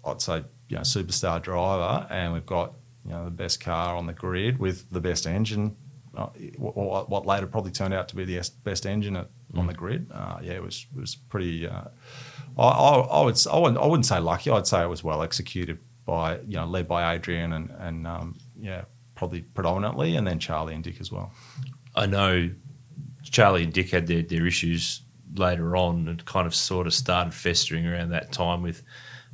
I'd say you know superstar driver, and we've got you know the best car on the grid with the best engine. Uh, what, what later probably turned out to be the best engine at, on the grid. Uh, yeah, it was it was pretty. Uh, I, I, I would I wouldn't, I wouldn't say lucky. I'd say it was well executed by you know led by Adrian and and um, yeah probably predominantly, and then Charlie and Dick as well. I know Charlie and Dick had their, their issues later on and kind of sort of started festering around that time with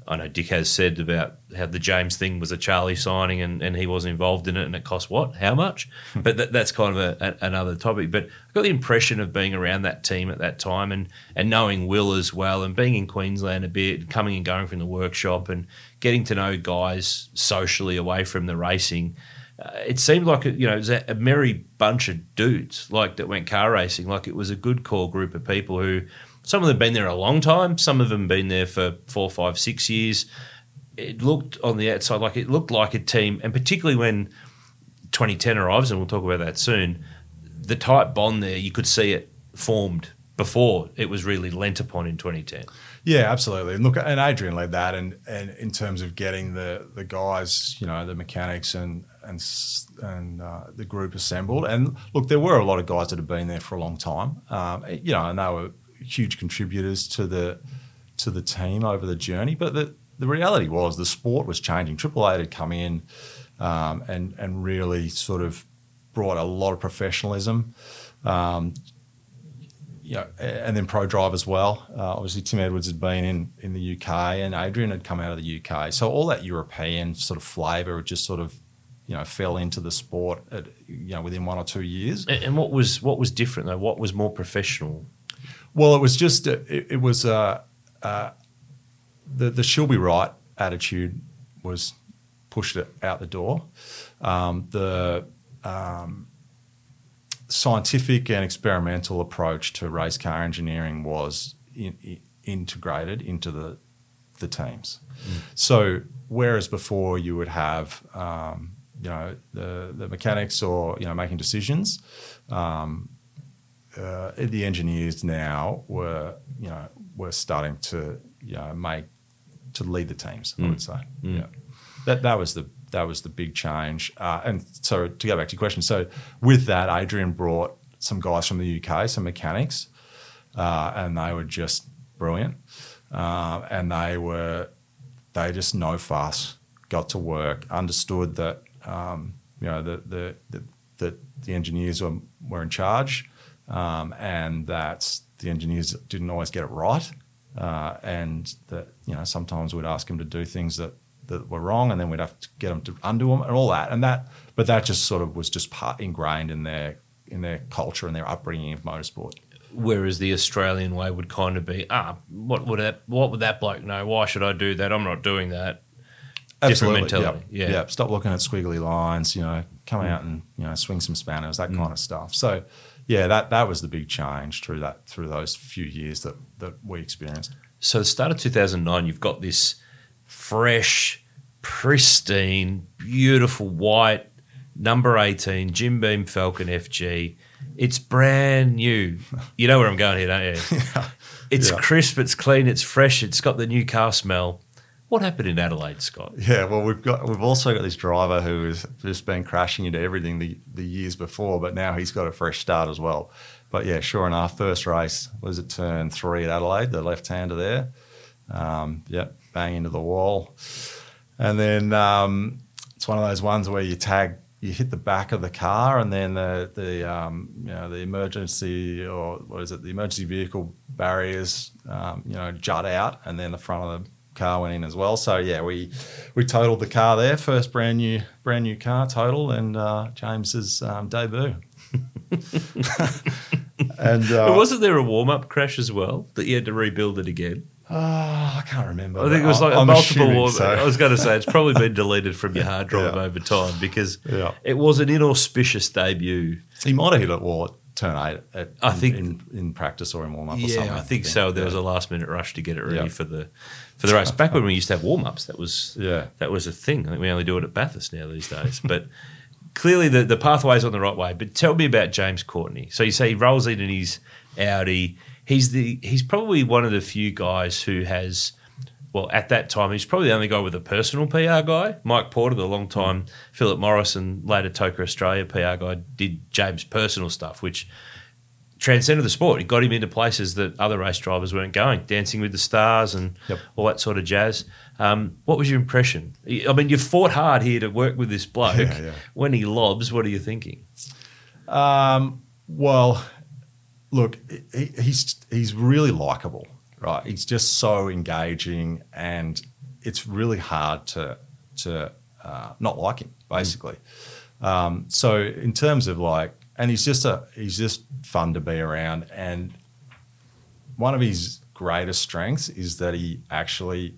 I know Dick has said about how the James thing was a Charlie signing and, and he wasn't involved in it and it cost what? How much? but that, that's kind of a, a, another topic. But I got the impression of being around that team at that time and, and knowing Will as well and being in Queensland a bit, coming and going from the workshop and getting to know guys socially away from the racing. Uh, it seemed like you know it was a, a merry bunch of dudes like that went car racing. Like it was a good core group of people who some of them been there a long time. Some of them been there for four, five, six years. It looked on the outside like it looked like a team, and particularly when 2010 arrives, and we'll talk about that soon. The tight bond there, you could see it formed before it was really lent upon in 2010. Yeah, absolutely. And look, and Adrian led that, and and in terms of getting the the guys, you know, the mechanics and and and uh, the group assembled. And look, there were a lot of guys that had been there for a long time, um, you know, and they were huge contributors to the to the team over the journey. But the the reality was the sport was changing. Triple Eight had come in um, and and really sort of brought a lot of professionalism. Um, you know, and then Prodrive as well. Uh, obviously, Tim Edwards had been in, in the UK, and Adrian had come out of the UK. So all that European sort of flavour just sort of, you know, fell into the sport, at, you know, within one or two years. And what was what was different though? What was more professional? Well, it was just it, it was uh, uh, the the she'll be right attitude was pushed out the door. Um, the um, scientific and experimental approach to race car engineering was in, in, integrated into the the teams. Mm. So whereas before you would have um, you know the the mechanics or you know making decisions, um, uh, the engineers now were, you know, were starting to, you know, make to lead the teams. Mm. I would say, mm. yeah, that that was the that was the big change. Uh, and so to go back to your question, so with that, Adrian brought some guys from the UK, some mechanics, uh, and they were just brilliant. Uh, and they were they just no fuss, got to work, understood that um, you know the the, the the, the engineers were, were in charge um, and that the engineers didn't always get it right, uh, and that you know sometimes we'd ask them to do things that that were wrong, and then we'd have to get them to undo them and all that, and that. But that just sort of was just part ingrained in their in their culture and their upbringing of motorsport. Whereas the Australian way would kind of be, ah, what would that what would that bloke know? Why should I do that? I'm not doing that. Absolutely. Different mentality. Yep. Yeah. Yep. Stop looking at squiggly lines. You know, come mm. out and you know swing some spanners, that mm. kind of stuff. So yeah, that that was the big change through that through those few years that that we experienced. So the start of 2009, you've got this fresh, pristine, beautiful white number 18 Jim Beam Falcon FG. It's brand new. You know where I'm going here, don't you? yeah. It's yeah. crisp, it's clean, it's fresh, it's got the new car smell. What happened in Adelaide, Scott? Yeah, well, we've got we've also got this driver who has just been crashing into everything the, the years before, but now he's got a fresh start as well. But yeah, sure enough, first race was at turn three at Adelaide, the left hander there. Um, yep, bang into the wall, and then um, it's one of those ones where you tag you hit the back of the car and then the the um, you know the emergency or what is it the emergency vehicle barriers um, you know jut out and then the front of the car went in as well. So yeah, we we totaled the car there, first brand new brand new car total, and uh, James's um, debut. and uh, wasn't there a warm up crash as well that you had to rebuild it again? Oh, I can't remember. I think it was like I'm a multiple warm. So. I was going to say it's probably been deleted from your hard drive yeah. over time because yeah. it was an inauspicious debut. He might have hit it well turn eight at, I in, think in, in, practice or in warm up. Yeah, or something. I think so. There yeah. was a last minute rush to get it ready for the for the race. Back when we used to have warm ups, that was yeah that was a thing. I think we only do it at Bathurst now these days. but clearly the the pathway's on the right way. But tell me about James Courtney. So you say he rolls in in his Audi. He's the he's probably one of the few guys who has well, at that time, he's probably the only guy with a personal PR guy. Mike Porter, the long time Philip Morris and later TOCA Australia PR guy, did James' personal stuff, which transcended the sport. It got him into places that other race drivers weren't going, Dancing with the Stars and Yep. all that sort of jazz. Um, what was your impression? I mean, you fought hard here to work with this bloke. Yeah, yeah. When he lobs, what are you thinking? Um, well, look, he, he's he's really likable, right? He's just so engaging, and it's really hard to to uh, not like him, basically. Um, so in terms of like, and he's just a he's just fun to be around, and one of his greatest strengths is that he actually,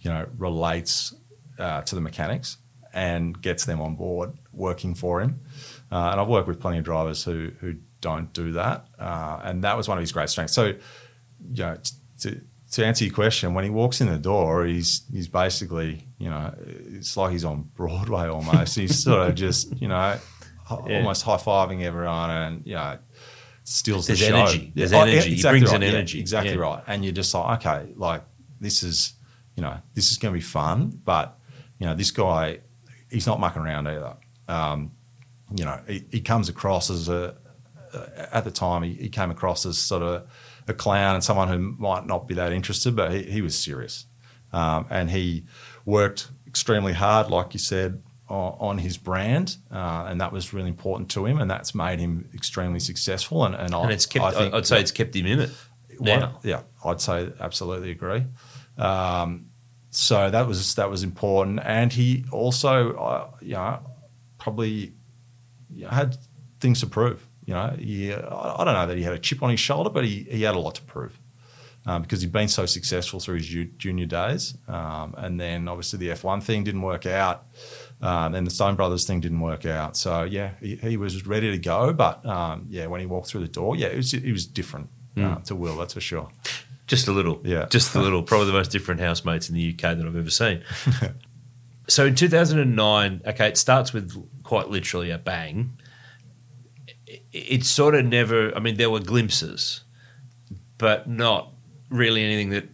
you know, relates uh, to the mechanics and gets them on board working for him. Uh, and I've worked with plenty of drivers who who don't do that, uh, and that was one of his great strengths. So, you know, to to answer your question, when he walks in the door, he's he's basically, you know, it's like he's on Broadway almost. he's sort of just, you know, Yeah. almost high fiving everyone, and you know, steals There's the show. energy. There's Oh, energy. He exactly brings right. an Yeah, energy. exactly Yeah. right. And you're just like, okay, like this is, you know, this is going to be fun, but you know, this guy, he's not mucking around either. Um, you know, he, he comes across as a, at the time, he, he came across as sort of a clown and someone who might not be that interested, but he, he was serious. Um, and he worked extremely hard, like you said, on, on his brand, uh, and that was really important to him, and that's made him extremely successful. And, and, I, it's kept, I think, I'd say it's kept him in it. well, Now. yeah, I'd say absolutely agree. Um, so that was that was important, and he also, uh, you know, probably had things to prove. You know, he, I I don't know that he had a chip on his shoulder, but he, he had a lot to prove um, because he'd been so successful through his junior days, um, and then obviously the F one thing didn't work out. Uh, then the Stone Brothers thing didn't work out. So yeah, he, he was ready to go, but um, yeah, when he walked through the door, yeah, it was it was different uh, to Will, that's for sure. Just a little. Yeah. Just a little. Probably the most different housemates in the UK that I've ever seen. so in 2009, okay, it starts with quite literally a bang. It, it sort of never, I mean, there were glimpses, but not really anything that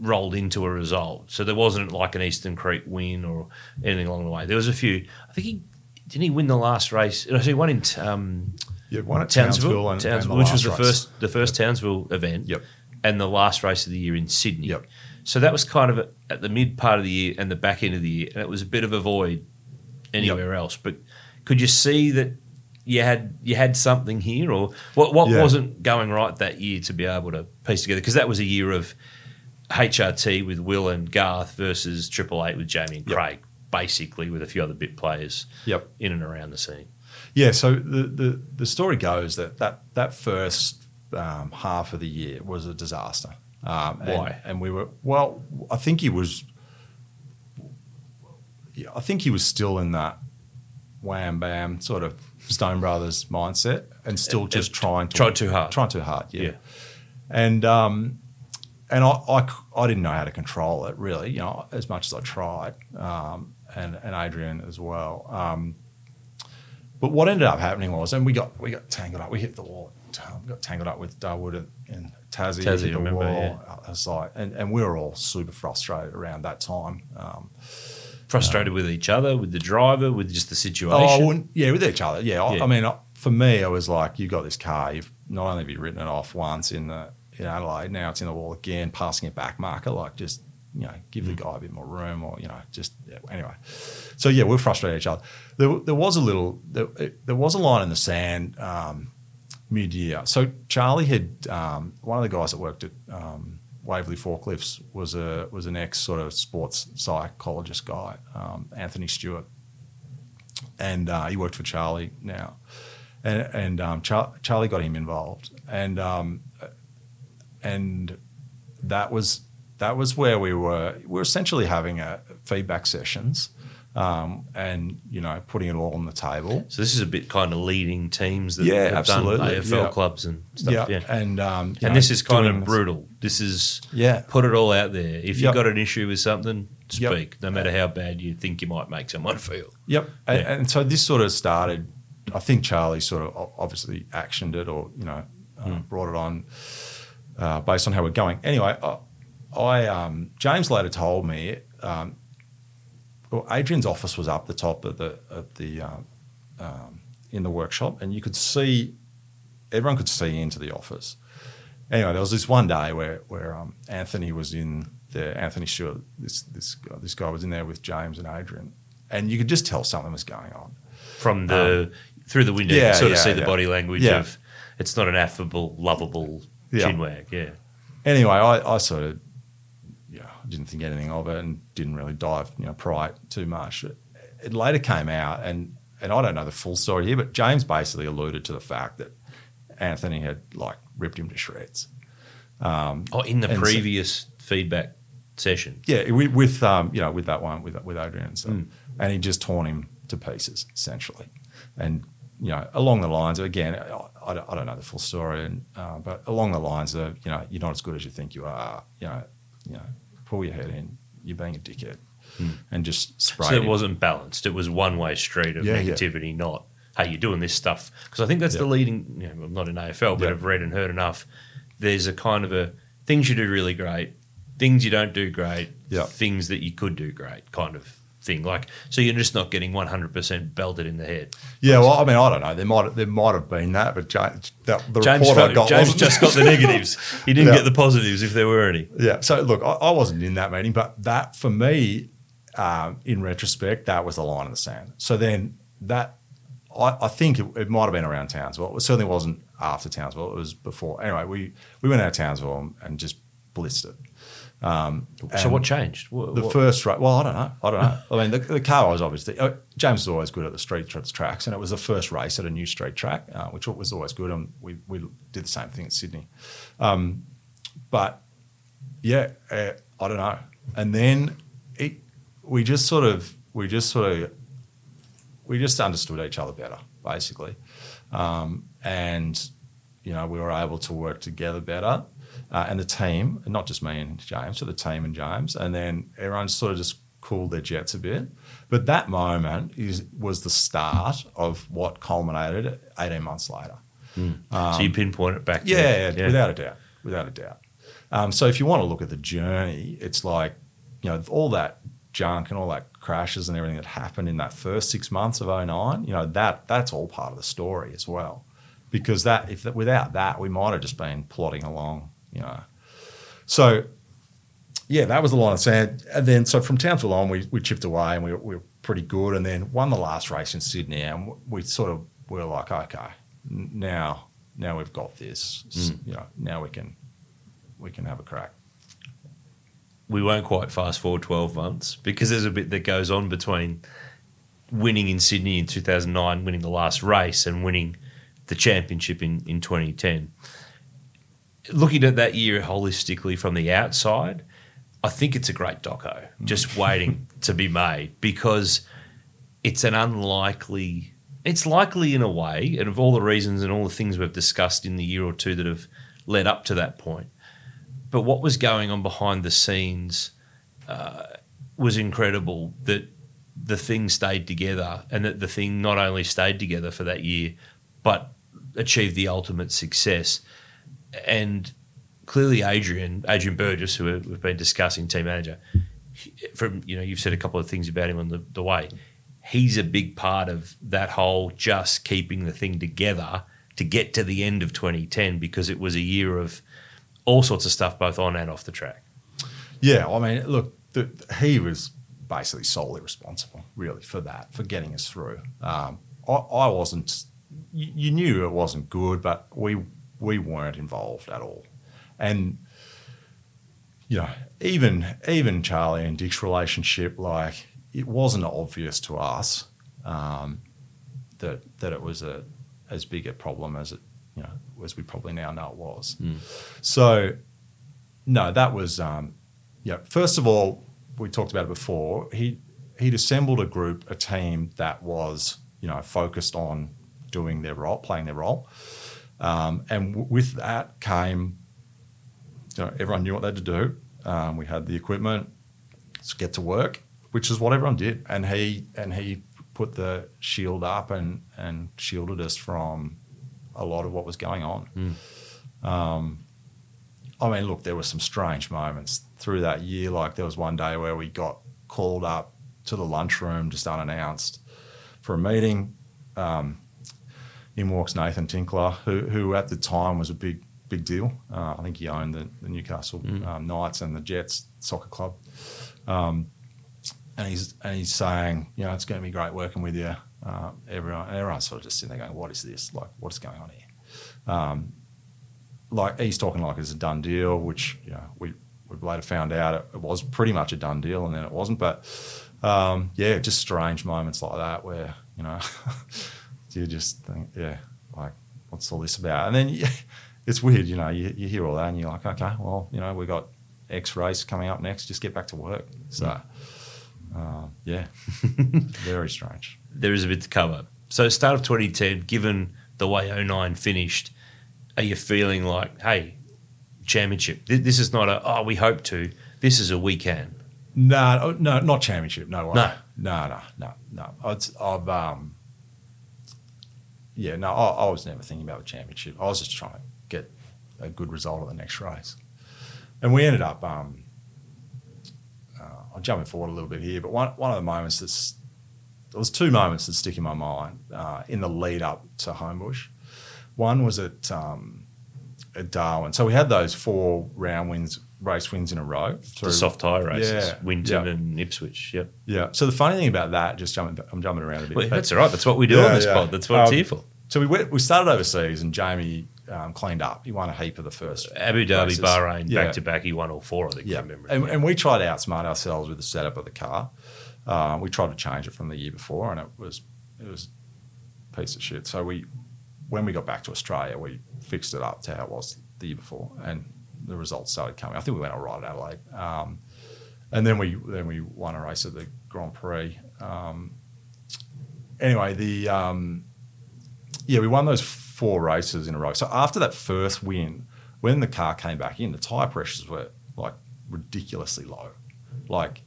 rolled into a result. So there wasn't like an Eastern Creek win or anything along the way. There was a few. I think he, didn't he win the last race? No, so he won in um, Yeah, one at Townsville, Townsville, and, Townsville, and which was the race. first the first Townsville event. Yep. And the last race of the year in Sydney. Yep. So that was kind of at the mid part of the year and the back end of the year, and it was a bit of a void anywhere else. But could you see that you had you had something here, or what? What Yeah. wasn't going right that year to be able to piece together? Because that was a year of HRT with Will and Garth versus Triple Eight with Jamie and Yep. Craig, basically with a few other bit players Yep. in and around the scene. Yeah, so the, the, the story goes that that, that first um, half of the year was a disaster. Um, and, Why? And we were, well, I think he was, yeah, I think he was still in that wham bam sort of Stone Brothers mindset and still just trying to. tried too hard. Trying too hard, yeah. Yeah. And, um, and I, I, I, didn't know how to control it really, you know, as much as I tried, um, and, and Adrian as well. Um, but what ended up happening was, and we got we got tangled up. We hit the wall. We got tangled up with Darwood and, and Tassie. Tassie, the remember, wall. yeah. I was like, and, and we were all super frustrated around that time. Um, Frustrated with each other, with the driver, with just the situation. oh, yeah, with each other. Yeah, I, Yeah. I mean, for me, I was like, you got this car. You've not only have you written it off once in the in Adelaide, now it's in the wall again, passing it back marker. Like, just you know, give Mm. the guy a bit more room, or you know, just yeah, anyway. So yeah, we're frustrated each other. There, there was a little, there, there was a line in the sand um, mid-year. So Charlie had um, one of the guys that worked at um, Waverley Forklifts was a was an ex sort of sports psychologist guy, um, Anthony Stewart, and uh, he worked for Charlie now, and and um, Char- Charlie got him involved, and um, and that was that was where we were. We were essentially having a feedback sessions, um, and you know putting it all on the table. So this is a bit kind of leading teams that Yeah, have absolutely, done AFL yeah. clubs and stuff. Yeah. and um, And know, this is kind of brutal. This is Yeah. put it all out there. If you've Yep. got an issue with something, Yep. speak, no matter how bad you think you might make someone feel. Yep. And, Yeah. and so this sort of started. I think Charlie sort of obviously actioned it, or you know, uh, Hmm. brought it on uh, based on how we're going. Anyway, I, I um, James later told me. Um, well, Adrian's office was up the top of the of the um, um, in the workshop, and you could see everyone could see into the office. Anyway, there was this one day where where um, Anthony was in there. Anthony Stewart, this this guy, this guy was in there with James and Adrian, and you could just tell something was going on. From the through the window, you Um, yeah, can sort of yeah, see the body language Yeah. of it's not an affable, lovable Yeah. chin wag. Yeah. Anyway, I, I sort of yeah, didn't think anything of it and didn't really dive, you know, pry it too much. It later came out, and and I don't know the full story here, but James basically alluded to the fact that Anthony had like ripped him to shreds. Oh, in the And so- previous feedback session. Yeah, with, with um, you know, with that one with with Adrian and stuff, and he just torn him to pieces essentially, and you know, along the lines of again, I, I, don't, know the full story, and uh, but along the lines of you know, you're not as good as you think you are. You know, you know, pull your head in. You're being a dickhead, and just spray. So it him. wasn't balanced. It was one way street of Yeah, yeah. negativity, not hey, you're doing this stuff. Because I think that's the leading. You know, I'm not in AFL, but Yeah. I've read and heard enough. There's a kind of a things you do really great, things you don't do great, Yeah. things that you could do great, kind of thing. Like so, you're just not getting 100 percent belted in the head. Yeah, well, I mean, I don't know. There might there might have been that, but James, that, the James, report I got James just got the negatives. He didn't Yeah. get the positives if there were any. Yeah. So look, I, I wasn't in that meeting, but that for me, um, in retrospect, that was the line in the sand. So then that, I, I think it, it might have been around Townsville. It certainly wasn't after Townsville. It was before. Anyway, we we went out of Townsville and, and just blitzed it. Um, So what changed? What, The what- first race, well, I don't know. I don't know. I mean, the, the car was obviously, uh, James was always good at the street tra- tracks, and it was the first race at a new street track, uh, which was always good. And we, we did the same thing at Sydney. Um, but yeah, uh, I don't know. And then it, we just sort of, we just sort of, we just understood each other better, basically. Um, and, you know, we were able to work together better. Uh, and the team, not just me and James, but the team and James. And then everyone sort of just cooled their jets a bit. But that moment is, was the start of what culminated 18 months later. so you pinpoint it back. Yeah, yeah, without a doubt, without a doubt. Um, so if you want to look at the journey, it's like you know all that junk and all that crashes and everything that happened in that first six months of 09, You know that that's all part of the story as well, because that if that, without that we might have just been plodding along. You know, so yeah, that was the line of sand. And then so from Townsville on, we, we chipped away and we, we were pretty good. And then won the last race in Sydney, and we sort of were like, okay, now now we've got this. S- mm. You know, now we can we can have a crack. we won't quite fast forward 12 months because there's a bit that goes on between winning in Sydney in 2009, winning the last race, and winning the championship in, in 2010. Looking at that year holistically from the outside, I think it's a great doco just waiting to be made because it's an unlikely, it's likely in a way, and of all the reasons and all the things we've discussed in the year or two that have led up to that point. But what was going on behind the scenes uh, was incredible. That the thing stayed together, and that the thing not only stayed together for that year, but achieved the ultimate success. And clearly, Adrian, Adrian Burgess, who we've been discussing, team manager, from you know, you've said a couple of things about him on the, the way. He's a big part of that whole just keeping the thing together to get to the end of 2010 because it was a year of all sorts of stuff, both on and off the track. Yeah, I mean, look, the, he was basically solely responsible, really, for that, for getting us through. Um, I, I wasn't. You, you knew it wasn't good, but we we weren't involved at all, and you know, even even Charlie and Dick's relationship, like it wasn't obvious to us um, that that it was a as big a problem as it you know as we probably now know it was. So no, that was um, yeah. First of all, we talked about it before. He he'd assembled a group, a team that was you know focused on doing their role, playing their role, um, and w- with that came you know, everyone knew what they had to do. Um, we had the equipment. Let's get to work, which is what everyone did. And he and he put the shield up and and shielded us from a lot of what was going on. Um, I mean, look, there were some strange moments through that year. Like there was one day where we got called up to the lunchroom just unannounced for a meeting. Um, in walks Nathan Tinkler, who, who at the time was a big big deal. Uh, I think he owned the, the Newcastle um, Knights and the Jets soccer club. Um, and he's and he's saying, you know, it's going to be great working with you. Uh, everyone, everyone's sort of just sitting there going, "What is this? Like, what is going on here?" Um, like he's talking like it's a done deal, which you know we we later found out it, it was pretty much a done deal, and then it wasn't. But um, yeah, just strange moments like that where you know you just think, yeah, like what's all this about? And then you, it's weird, you know, you, you hear all that and you're like, okay, well, you know, we got X race coming up next, just get back to work. So uh, yeah, very strange. There is a bit to cover. So, start of 2010, given the way 09 finished, are you feeling like, hey, championship? Th- This is not a, oh, we hope to. This is a we can. No, no, not championship. No way. No. no, no, no, no. It's, I've, um, yeah, no, I, I was never thinking about the championship. I was just trying to get a good result at the next race, and we ended up. Um, uh, I'm jumping forward a little bit here, but one one of the moments that's there was two moments that stick in my mind uh, in the lead up to Homebush. One was at um, at Darwin. So we had those four round wins, race wins in a row. Through, The soft tyre races, Yeah, Winton yeah. and Ipswich. Yep. Yeah. So the funny thing about that, just jumping, I'm jumping around a bit. Well, that's all right. That's what we do Yeah, on this pod. That's what it's Um, here for. So we went, we started overseas, and Jamie um, cleaned up. He won a heap of the first Abu Dhabi, races. Bahrain, back to back. He won all four, I think. Yeah, I remember. and, and we tried to outsmart ourselves with the setup of the car. Uh, we tried to change it from the year before, and it was it was a piece of shit. So we, when we got back to Australia, we fixed it up to how it was the year before, and the results started coming. I think we went all right at Adelaide, um, and then we then we won a race at the Grand Prix. Um, anyway, the um, yeah, we won those four races in a row. So after that first win, when the car came back in, the tire pressures were like ridiculously low. Like,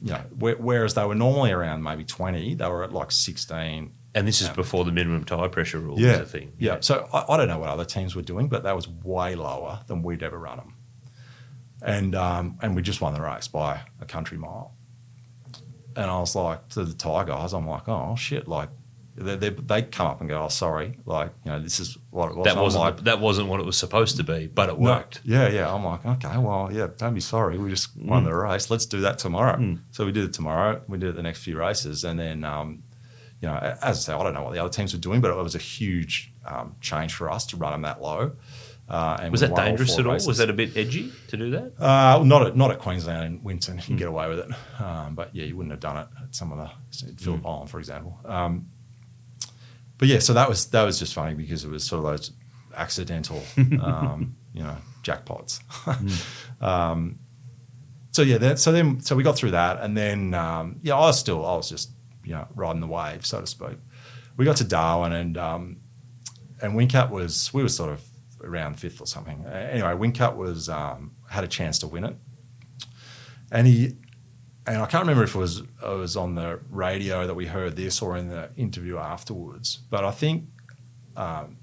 you know, whereas they were normally around maybe 20, they were at like 16. And this is Yeah. before the minimum tyre pressure rule Yeah. was a thing. Yeah. So I, I don't know what other teams were doing, but that was way lower than we'd ever run them. And, um, and we just won the race by a country mile. And I was like, to the tyre guys, I'm like, oh, shit. Like, they, they, they come up and go, oh, sorry. Like, you know, this is what it was. That wasn't like, that wasn't what it was supposed to be, but it No. worked. Yeah, yeah. I'm like, okay, well, yeah, don't be sorry. We just won the race. Let's do that tomorrow. So we did it tomorrow. We did it the next few races. And then, um, you know, as I say, I don't know what the other teams were doing, but it was a huge um, change for us to run them that low. Uh, and Was that all dangerous at all? races. Was that a bit edgy to do that? Uh, not at not at Queensland and Winton. You can get away with it, um, but yeah, you wouldn't have done it at some of the at Phillip Island, for example. Um, but yeah, so that was that was just funny because it was sort of those accidental, um, you know, jackpots. um, so yeah, that, so then so we got through that, and then um, yeah, I was still I was just you know riding the wave, so to speak. We got to Darwin, and um, and Whincup was we were sort of around fifth or something. Anyway, Whincup was um, had a chance to win it, and he and I can't remember if it was it was on the radio that we heard this or in the interview afterwards, but I think um,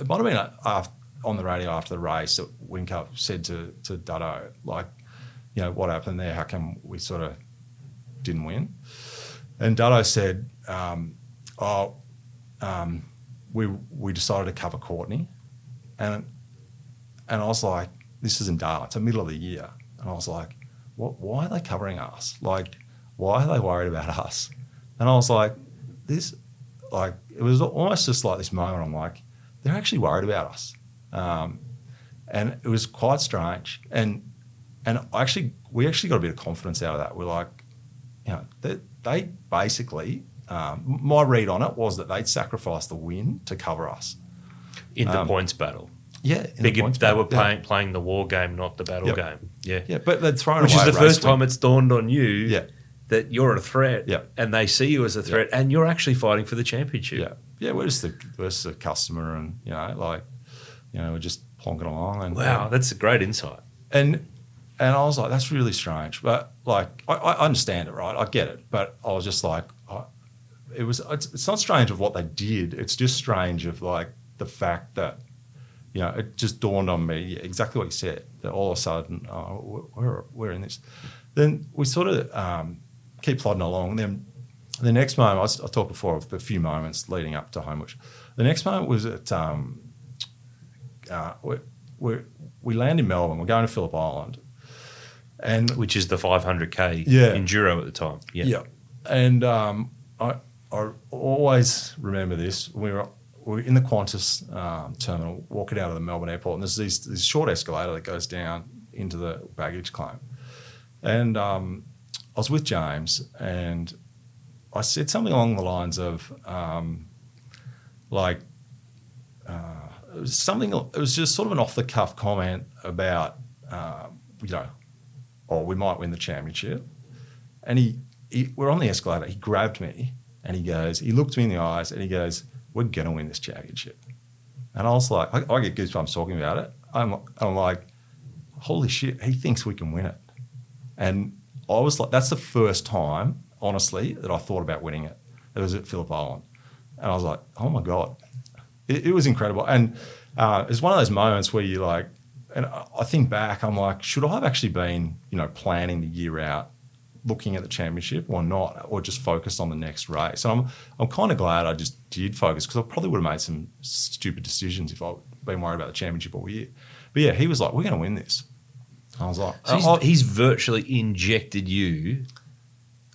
it might have been af on the radio after the race that Wincup said to to Duddo like, you know, what happened there? How come we sort of didn't win? And Duddo said, um, "Oh, um, we we decided to cover Courtney," and and I was like, "This isn't Darwin. It's the middle of the year," and I was like, "What? Why are they covering us? Like, why are they worried about us?" And I was like, "This, like, it was almost just like this moment. I'm like, they're actually worried about us." Um, and it was quite strange. And and actually, we actually got a bit of confidence out of that. We're like, you know, they, basically, um, my read on it was that they'd sacrificed the win to cover us. In the Um, points battle. Yeah, in the points they battle. were Yeah. playing, playing the war game, not the battle Yep. game. Yeah. Yeah, but they'd thrown Which is the a first time it's dawned on you Yeah. that you're a threat Yeah. and they see you as a threat and you're actually fighting for the championship. Yeah, yeah, we're just the we're just the customer, and you know, like, you know, we're just plonking along, and Wow, that's a great insight. and and I was like, that's really strange, but like, I, I understand it, right? I get it, but I was just like, I, it was. It's, it's not strange of what they did. It's just strange of like the fact that, you know, it just dawned on me Yeah, exactly what you said. That all of a sudden, oh, we're we're in this. Then we sort of um, keep plodding along. Then the next moment, I, was, I talked before of a few moments leading up to Homebush. The next moment was at um, uh, we, we, we land in Melbourne. We're going to Phillip Island, and Which is the 500k Yeah. enduro at the time. Yeah. yeah, and um, I I always remember this. We were we were in the Qantas um, terminal, walking out of the Melbourne airport, and there's this, this short escalator that goes down into the baggage claim. And um, I was with James, and I said something along the lines of, um, like, uh, it was something. It was just sort of an off the cuff comment about, uh, you know, oh, we might win the championship. And he, he, we're on the escalator. He grabbed me, and he goes, he looked me in the eyes, and he goes, "We're gonna win this championship." And I was like, I, I get goosebumps talking about it. I'm, I'm like, holy shit, he thinks we can win it. And I was like, that's the first time, honestly, that I thought about winning it. It was at Phillip Island. And I was like, oh my God. It, it was incredible. And uh, it's one of those moments where you like, and I I think back, I'm like, should I have actually been, you know, planning the year out, looking at the championship or not, or just focused on the next race? And I'm, I'm kind of glad I just did focus because I probably would have made some stupid decisions if I'd been worried about the championship all year. But yeah, he was like, we're going to win this. I was like, So he's, oh, "Oh, he's virtually injected you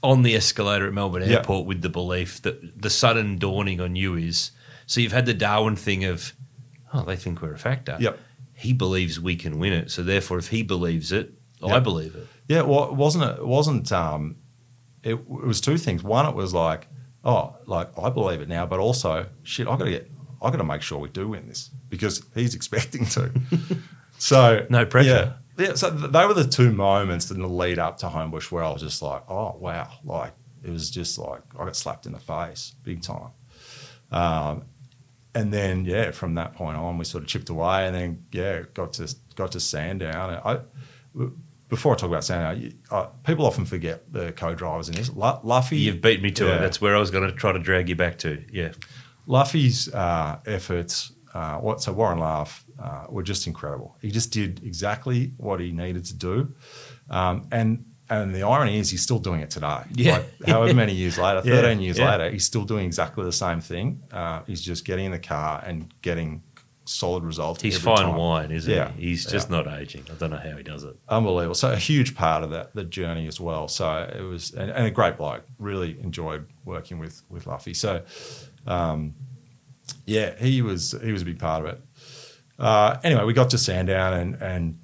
on the escalator at Melbourne Yeah. Airport with the belief that the sudden dawning on you is so you've had the Darwin thing of, oh, they think we're a factor. Yep. He believes we can win it. So therefore, if he believes it, I believe it. Yeah, well, it wasn't it wasn't um, it, it was two things. One, it was like, oh, like I believe it now, but also, shit, I got to get, I got to make sure we do win this because he's expecting to. so No pressure. Yeah, yeah. So they were the two moments in the lead up to Homebush where I was just like, oh wow, like it was just like I got slapped in the face big time. Um, and then yeah, from that point on, we sort of chipped away, and then yeah, got to got to Sandown. And I, before I talk about Sandown, you, uh, people often forget the co-drivers in this. Lu- Luffy, You've beat me to Yeah. it. That's where I was going to try to drag you back to. Yeah. Luffy's uh, efforts, uh, what so Warren Luff, uh, were just incredible. He just did exactly what he needed to do, um, and and the irony is he's still doing it today. Yeah. Like, however many years later, Yeah, thirteen years yeah. later, he's still doing exactly the same thing. Uh, he's just getting in the car and getting solid results. He's fine time. wine, isn't Yeah, he? He's just yeah. not aging. I don't know how he does it. unbelievable. So a huge part of that the journey as well. So it was and, and a great bloke. Really enjoyed working with with Luffy. So um, yeah, he was he was a big part of it. Uh, anyway, we got to Sandown and and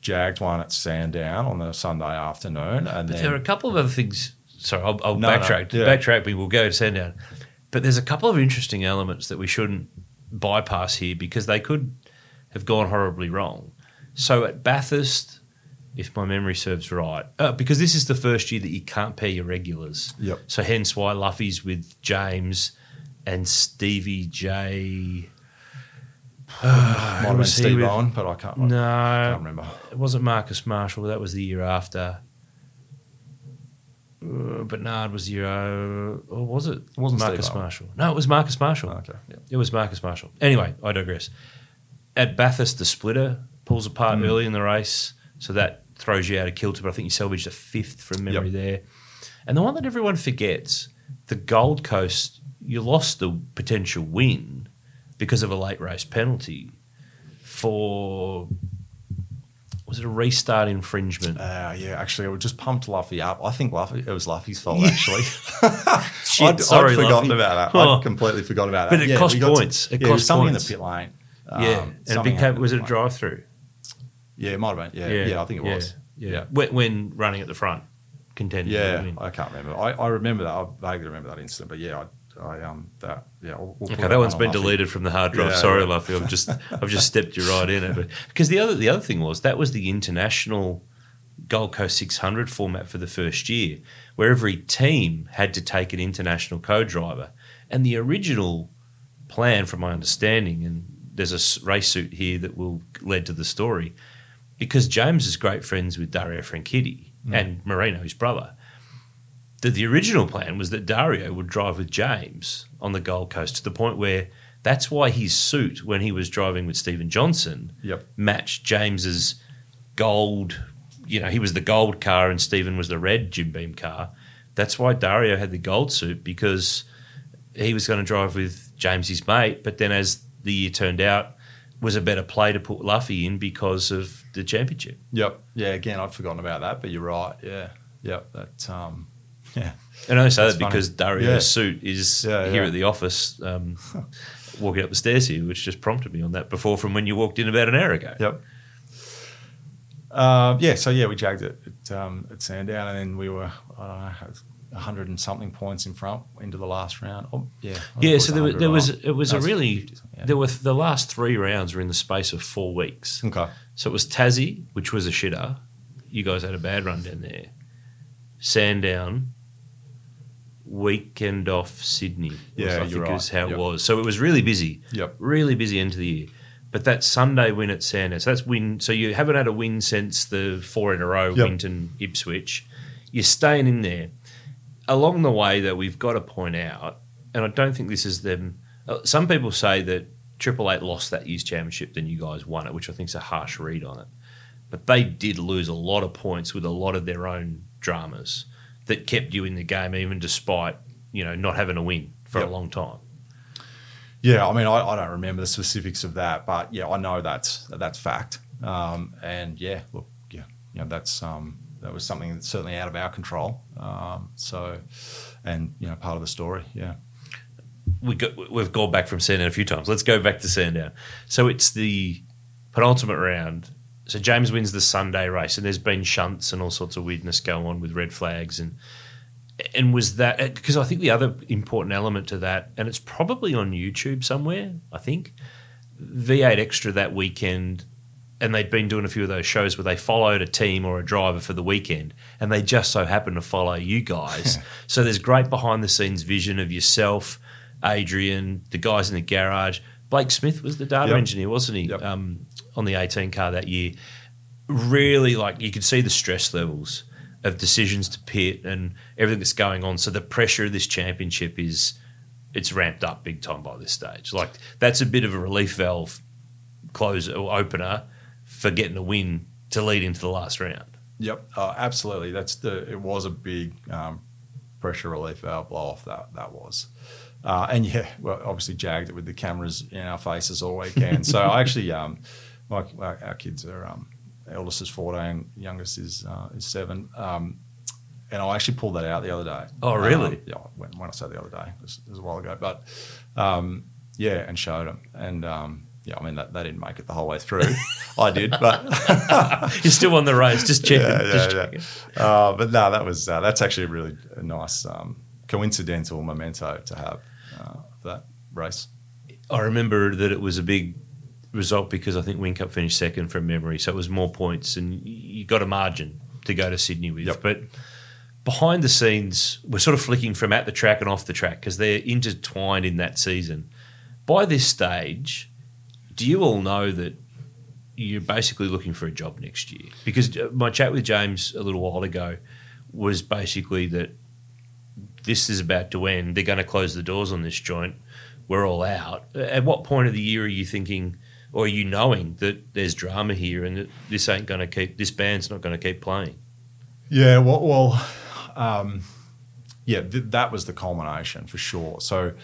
jagged one at Sandown on the Sunday afternoon, and But then there are a couple of other things. Sorry, I'll, I'll No, no, backtrack. yeah. Backtrack. We will go to Sandown. But there's a couple of interesting elements that we shouldn't bypass here because they could have gone horribly wrong. So at Bathurst, if my memory serves right, uh, because this is the first year that you can't pair your regulars. Yep. So hence why Luffy's with James and Stevie J. might have been Steve with? Owen, but I can't, I No, can't remember. it wasn't Marcus Marshall. That was the year after. Uh, Bernard was the year. Uh, or was it? It wasn't Marcus Steve Owen. Marshall. No, it was Marcus Marshall. Okay, yeah. It was Marcus Marshall. Anyway, I digress. At Bathurst, the splitter pulls apart Mm. early in the race, so that throws you out of kilter. But I think you salvaged a fifth from memory Yep. there. And the one that everyone forgets, the Gold Coast, you lost the potential win because of a late race penalty for was it a restart infringement? Uh, yeah, actually, I just pumped Luffy up. I think Luffy, it was Luffy's fault, actually. Shit, I'd, sorry, I'd forgotten Luffy. about that. Oh. I'd completely forgotten about that. But it cost we got to- points. It yeah, it cost something points. in the pit lane. yeah, Um, and it became was it a the pit lane. drive through? Yeah, it might have been. Yeah, yeah, I think it was. Yeah, Yeah. When, when running at the front, contending. Yeah. I can't remember. I, I remember that. I vaguely remember that incident. But yeah, I, I um that yeah. We'll, we'll Okay, that one's on been Luffy. deleted from the hard drive. Yeah, Sorry, yeah. Luffy. I've just I've just stepped you right in it. But because the other the other thing was that was the international Gold Coast 600 format for the first year, where every team had to take an international co-driver, and the original plan, from my understanding, and there's a race suit here that will led to the story, because James is great friends with Dario Franchitti and Marino, his brother. That the original plan was that Dario would drive with James on the Gold Coast to the point where that's why his suit when he was driving with Steven Johnson Yep. matched James's gold. You know, he was the gold car and Stephen was the red Jim Beam car That's why Dario had the gold suit because he was going to drive with James, his mate. But then, as the year turned out, was a better play to put Luffy in because of the championship. Yep. Yeah. Again, I'd forgotten about that, but you're right. Yeah. Yep. That. Um, yeah. And I say That's that because funny. Dario's Yeah. suit is Yeah, here yeah. at the office, um, walking up the stairs here, which just prompted me on that before from when you walked in about an hour ago. Yep. Uh, yeah, so yeah, we jagged it at, um, at Sandown, and then we were I don't know, a hundred and something points in front into the last round. Oh, yeah, Yeah, so there was, there was it was No, a really 50 yeah. there were the last three rounds were in the space of four weeks. okay. So it was Tassie, which was a shitter. You guys had a bad run down there. Sandown, weekend off Sydney. Yeah, I think right. is how Yep. it was. So it was really busy. Yep. Really busy end of the year. But that Sunday win at Sandhurst, that's win. So you haven't had a win since the four in a row, Yep. Winton, Ipswich. You're staying in there. Along the way, though, we've got to point out, and I don't think this is them. uh, Some people say that Triple Eight lost that year's championship, then you guys won it, which I think is a harsh read on it. But they did lose a lot of points with a lot of their own dramas that kept you in the game, even despite you know not having a win for Yep. a long time. Yeah, I mean, I, I don't remember the specifics of that, but yeah, I know that's that's fact. Um, and yeah, look, yeah, you know, that's um, that was something that's certainly out of our control. Um, so, and you know, part of the story. Yeah. we got, we've gone back from Sandown a few times. Let's go back to Sandown. So it's the penultimate round. So James wins the Sunday race, and there's been shunts and all sorts of weirdness go on with red flags and and was that because I think the other important element to that, and it's probably on YouTube somewhere. I think V8 Extra that weekend, and they'd been doing a few of those shows where they followed a team or a driver for the weekend, and they just so happened to follow you guys. so there's great behind the scenes vision of yourself, Adrian, the guys in the garage. Blake Smith was the data Yep. engineer, wasn't he? Yep. Um, on the 18 car that year. Really, like you could see the stress levels of decisions to pit and everything that's going on. So the pressure of this championship is it's ramped up big time by this stage. Like that's a bit of a relief valve close or opener for getting a win to lead into the last round. Yep, uh, absolutely. That's the. It was a big um, pressure relief valve blow off. That that was, uh, and yeah, well, obviously jagged it with the cameras in our faces all weekend. so I actually, um, my our, our kids are um, eldest is fourteen, youngest is uh, is seven. Um, and I actually pulled that out the other day. Oh, really? Um, yeah, when, when I say the other day, it was, it was a while ago. But um, yeah, and showed them. And um, yeah, I mean, that, they didn't make it the whole way through. I did, but You're still on the race, just checking. yeah, yeah, just yeah. Uh, but no, that was uh, that's actually a really nice um, coincidental memento to have uh, for that race. I remember that it was a big result because I think Whincup finished second from memory, so it was more points, and you got a margin to go to Sydney with. Yep. But behind the scenes, we're sort of flicking from at the track and off the track because they're intertwined in that season. By this stage, do you all know that you're basically looking for a job next year? Because uh, my chat with James a little while ago was basically that this is about to end. They're going to close the doors on this joint. We're all out. At what point of the year are you thinking, or you knowing that there's drama here and that this ain't going to keep, this band's not going to keep playing? Yeah, well, well um, yeah, th- that was the culmination for sure. So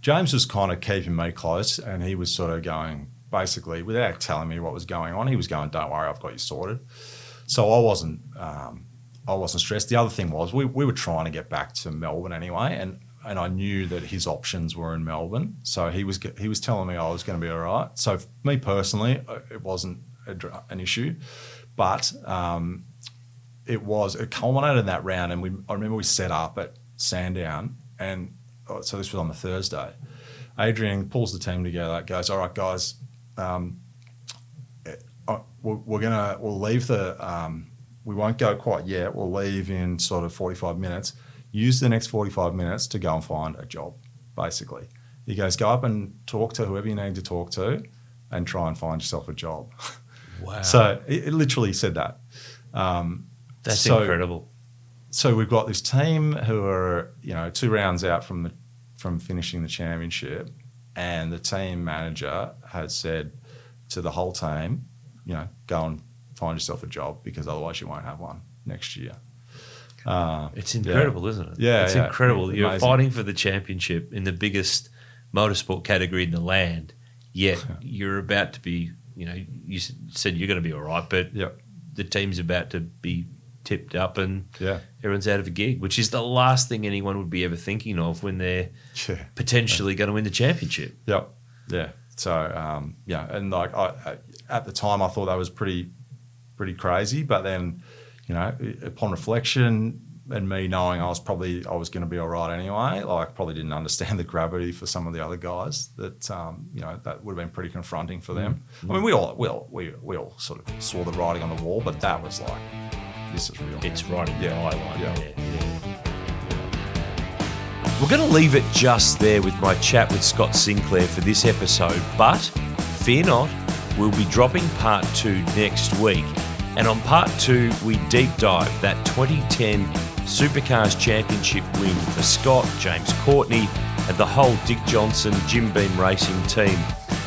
James was kind of keeping me close, and he was sort of going basically without telling me what was going on. He was going, "Don't worry, I've got you sorted." So I wasn't, um, I wasn't stressed. The other thing was we, we were trying to get back to Melbourne anyway, and and I knew that his options were in Melbourne. So he was he was telling me I was going to be all right. So for me personally, uh, it wasn't an issue, but um, it was it culminated in that round, and we I remember we set up at Sandown, and oh, so this was on the Thursday. Adrian pulls the team together, goes, "All right, guys, um, eh, uh, we're, gonna we'll leave the um, we won't go quite yet. We'll leave in sort of forty five minutes. Use the next forty five minutes to go and find a job. Basically, he goes, go up and talk to whoever you need to talk to, and try and find yourself a job. Wow. So it, it literally said that. Um, That's so- incredible. so we've got this team who are you know two rounds out from the from finishing the championship, and the team manager has said to the whole team, you know, go and find yourself a job because otherwise you won't have one next year. Uh, It's incredible, isn't it? Yeah, it's yeah. incredible. You're Amazing. fighting for the championship in the biggest motorsport category in the land, yet you're about to be. You know, you said you're going to be all right, but Yep. the team's about to be tipped up and Yeah. everyone's out of a gig, which is the last thing anyone would be ever thinking of when they're Yeah. potentially going to win the championship. Yep. Yeah. So um, yeah, and like I, I, at the time, I thought that was pretty pretty crazy. But then, you know, upon reflection and me knowing I was probably I was going to be all right anyway, like probably didn't understand the gravity for some of the other guys. That um, you know that would have been pretty confronting for them. I mean, we all we all we, we all sort of saw the writing on the wall, but that was like this is real. It's right in the Yeah, eye line. yeah. We're going to leave it just there with my chat with Scott Sinclair for this episode, but fear not, we'll be dropping part two next week. And on part two, we deep dive that 2010 Supercars Championship win for Scott, James Courtney, and the whole Dick Johnson Jim Beam Racing team.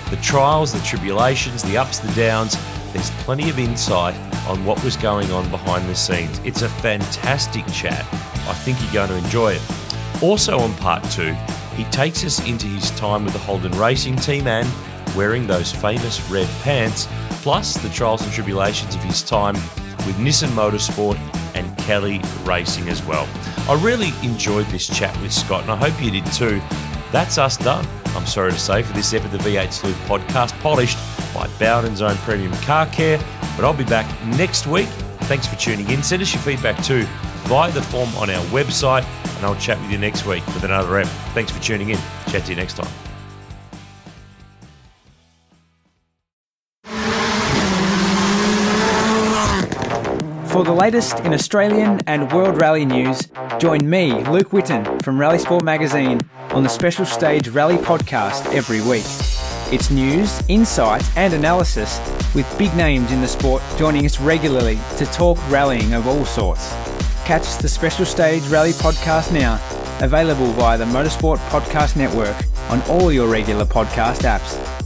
The trials, the tribulations, the ups, the downs, there's plenty of insight on what was going on behind the scenes. It's a fantastic chat. I think you're going to enjoy it. Also, on part two, he takes us into his time with the Holden Racing team and wearing those famous red pants, plus the trials and tribulations of his time with Nissan Motorsport and Kelly Racing as well. I really enjoyed this chat with Scott, and I hope you did too. That's us done. I'm sorry to say for this episode of the V8 Sleuth podcast, polished by Bowden's own premium car care. But I'll be back next week. Thanks for tuning in. Send us your feedback too via the form on our website, and I'll chat with you next week with another rep. Thanks for tuning in. Chat to you next time. For the latest in Australian and World Rally news, join me, Luke Whitten, from Rally Sport Magazine on the Special Stage Rally podcast every week. It's news, insight, and analysis with big names in the sport joining us regularly to talk rallying of all sorts. Catch the Special Stage Rally podcast now, available via the Motorsport Podcast Network on all your regular podcast apps.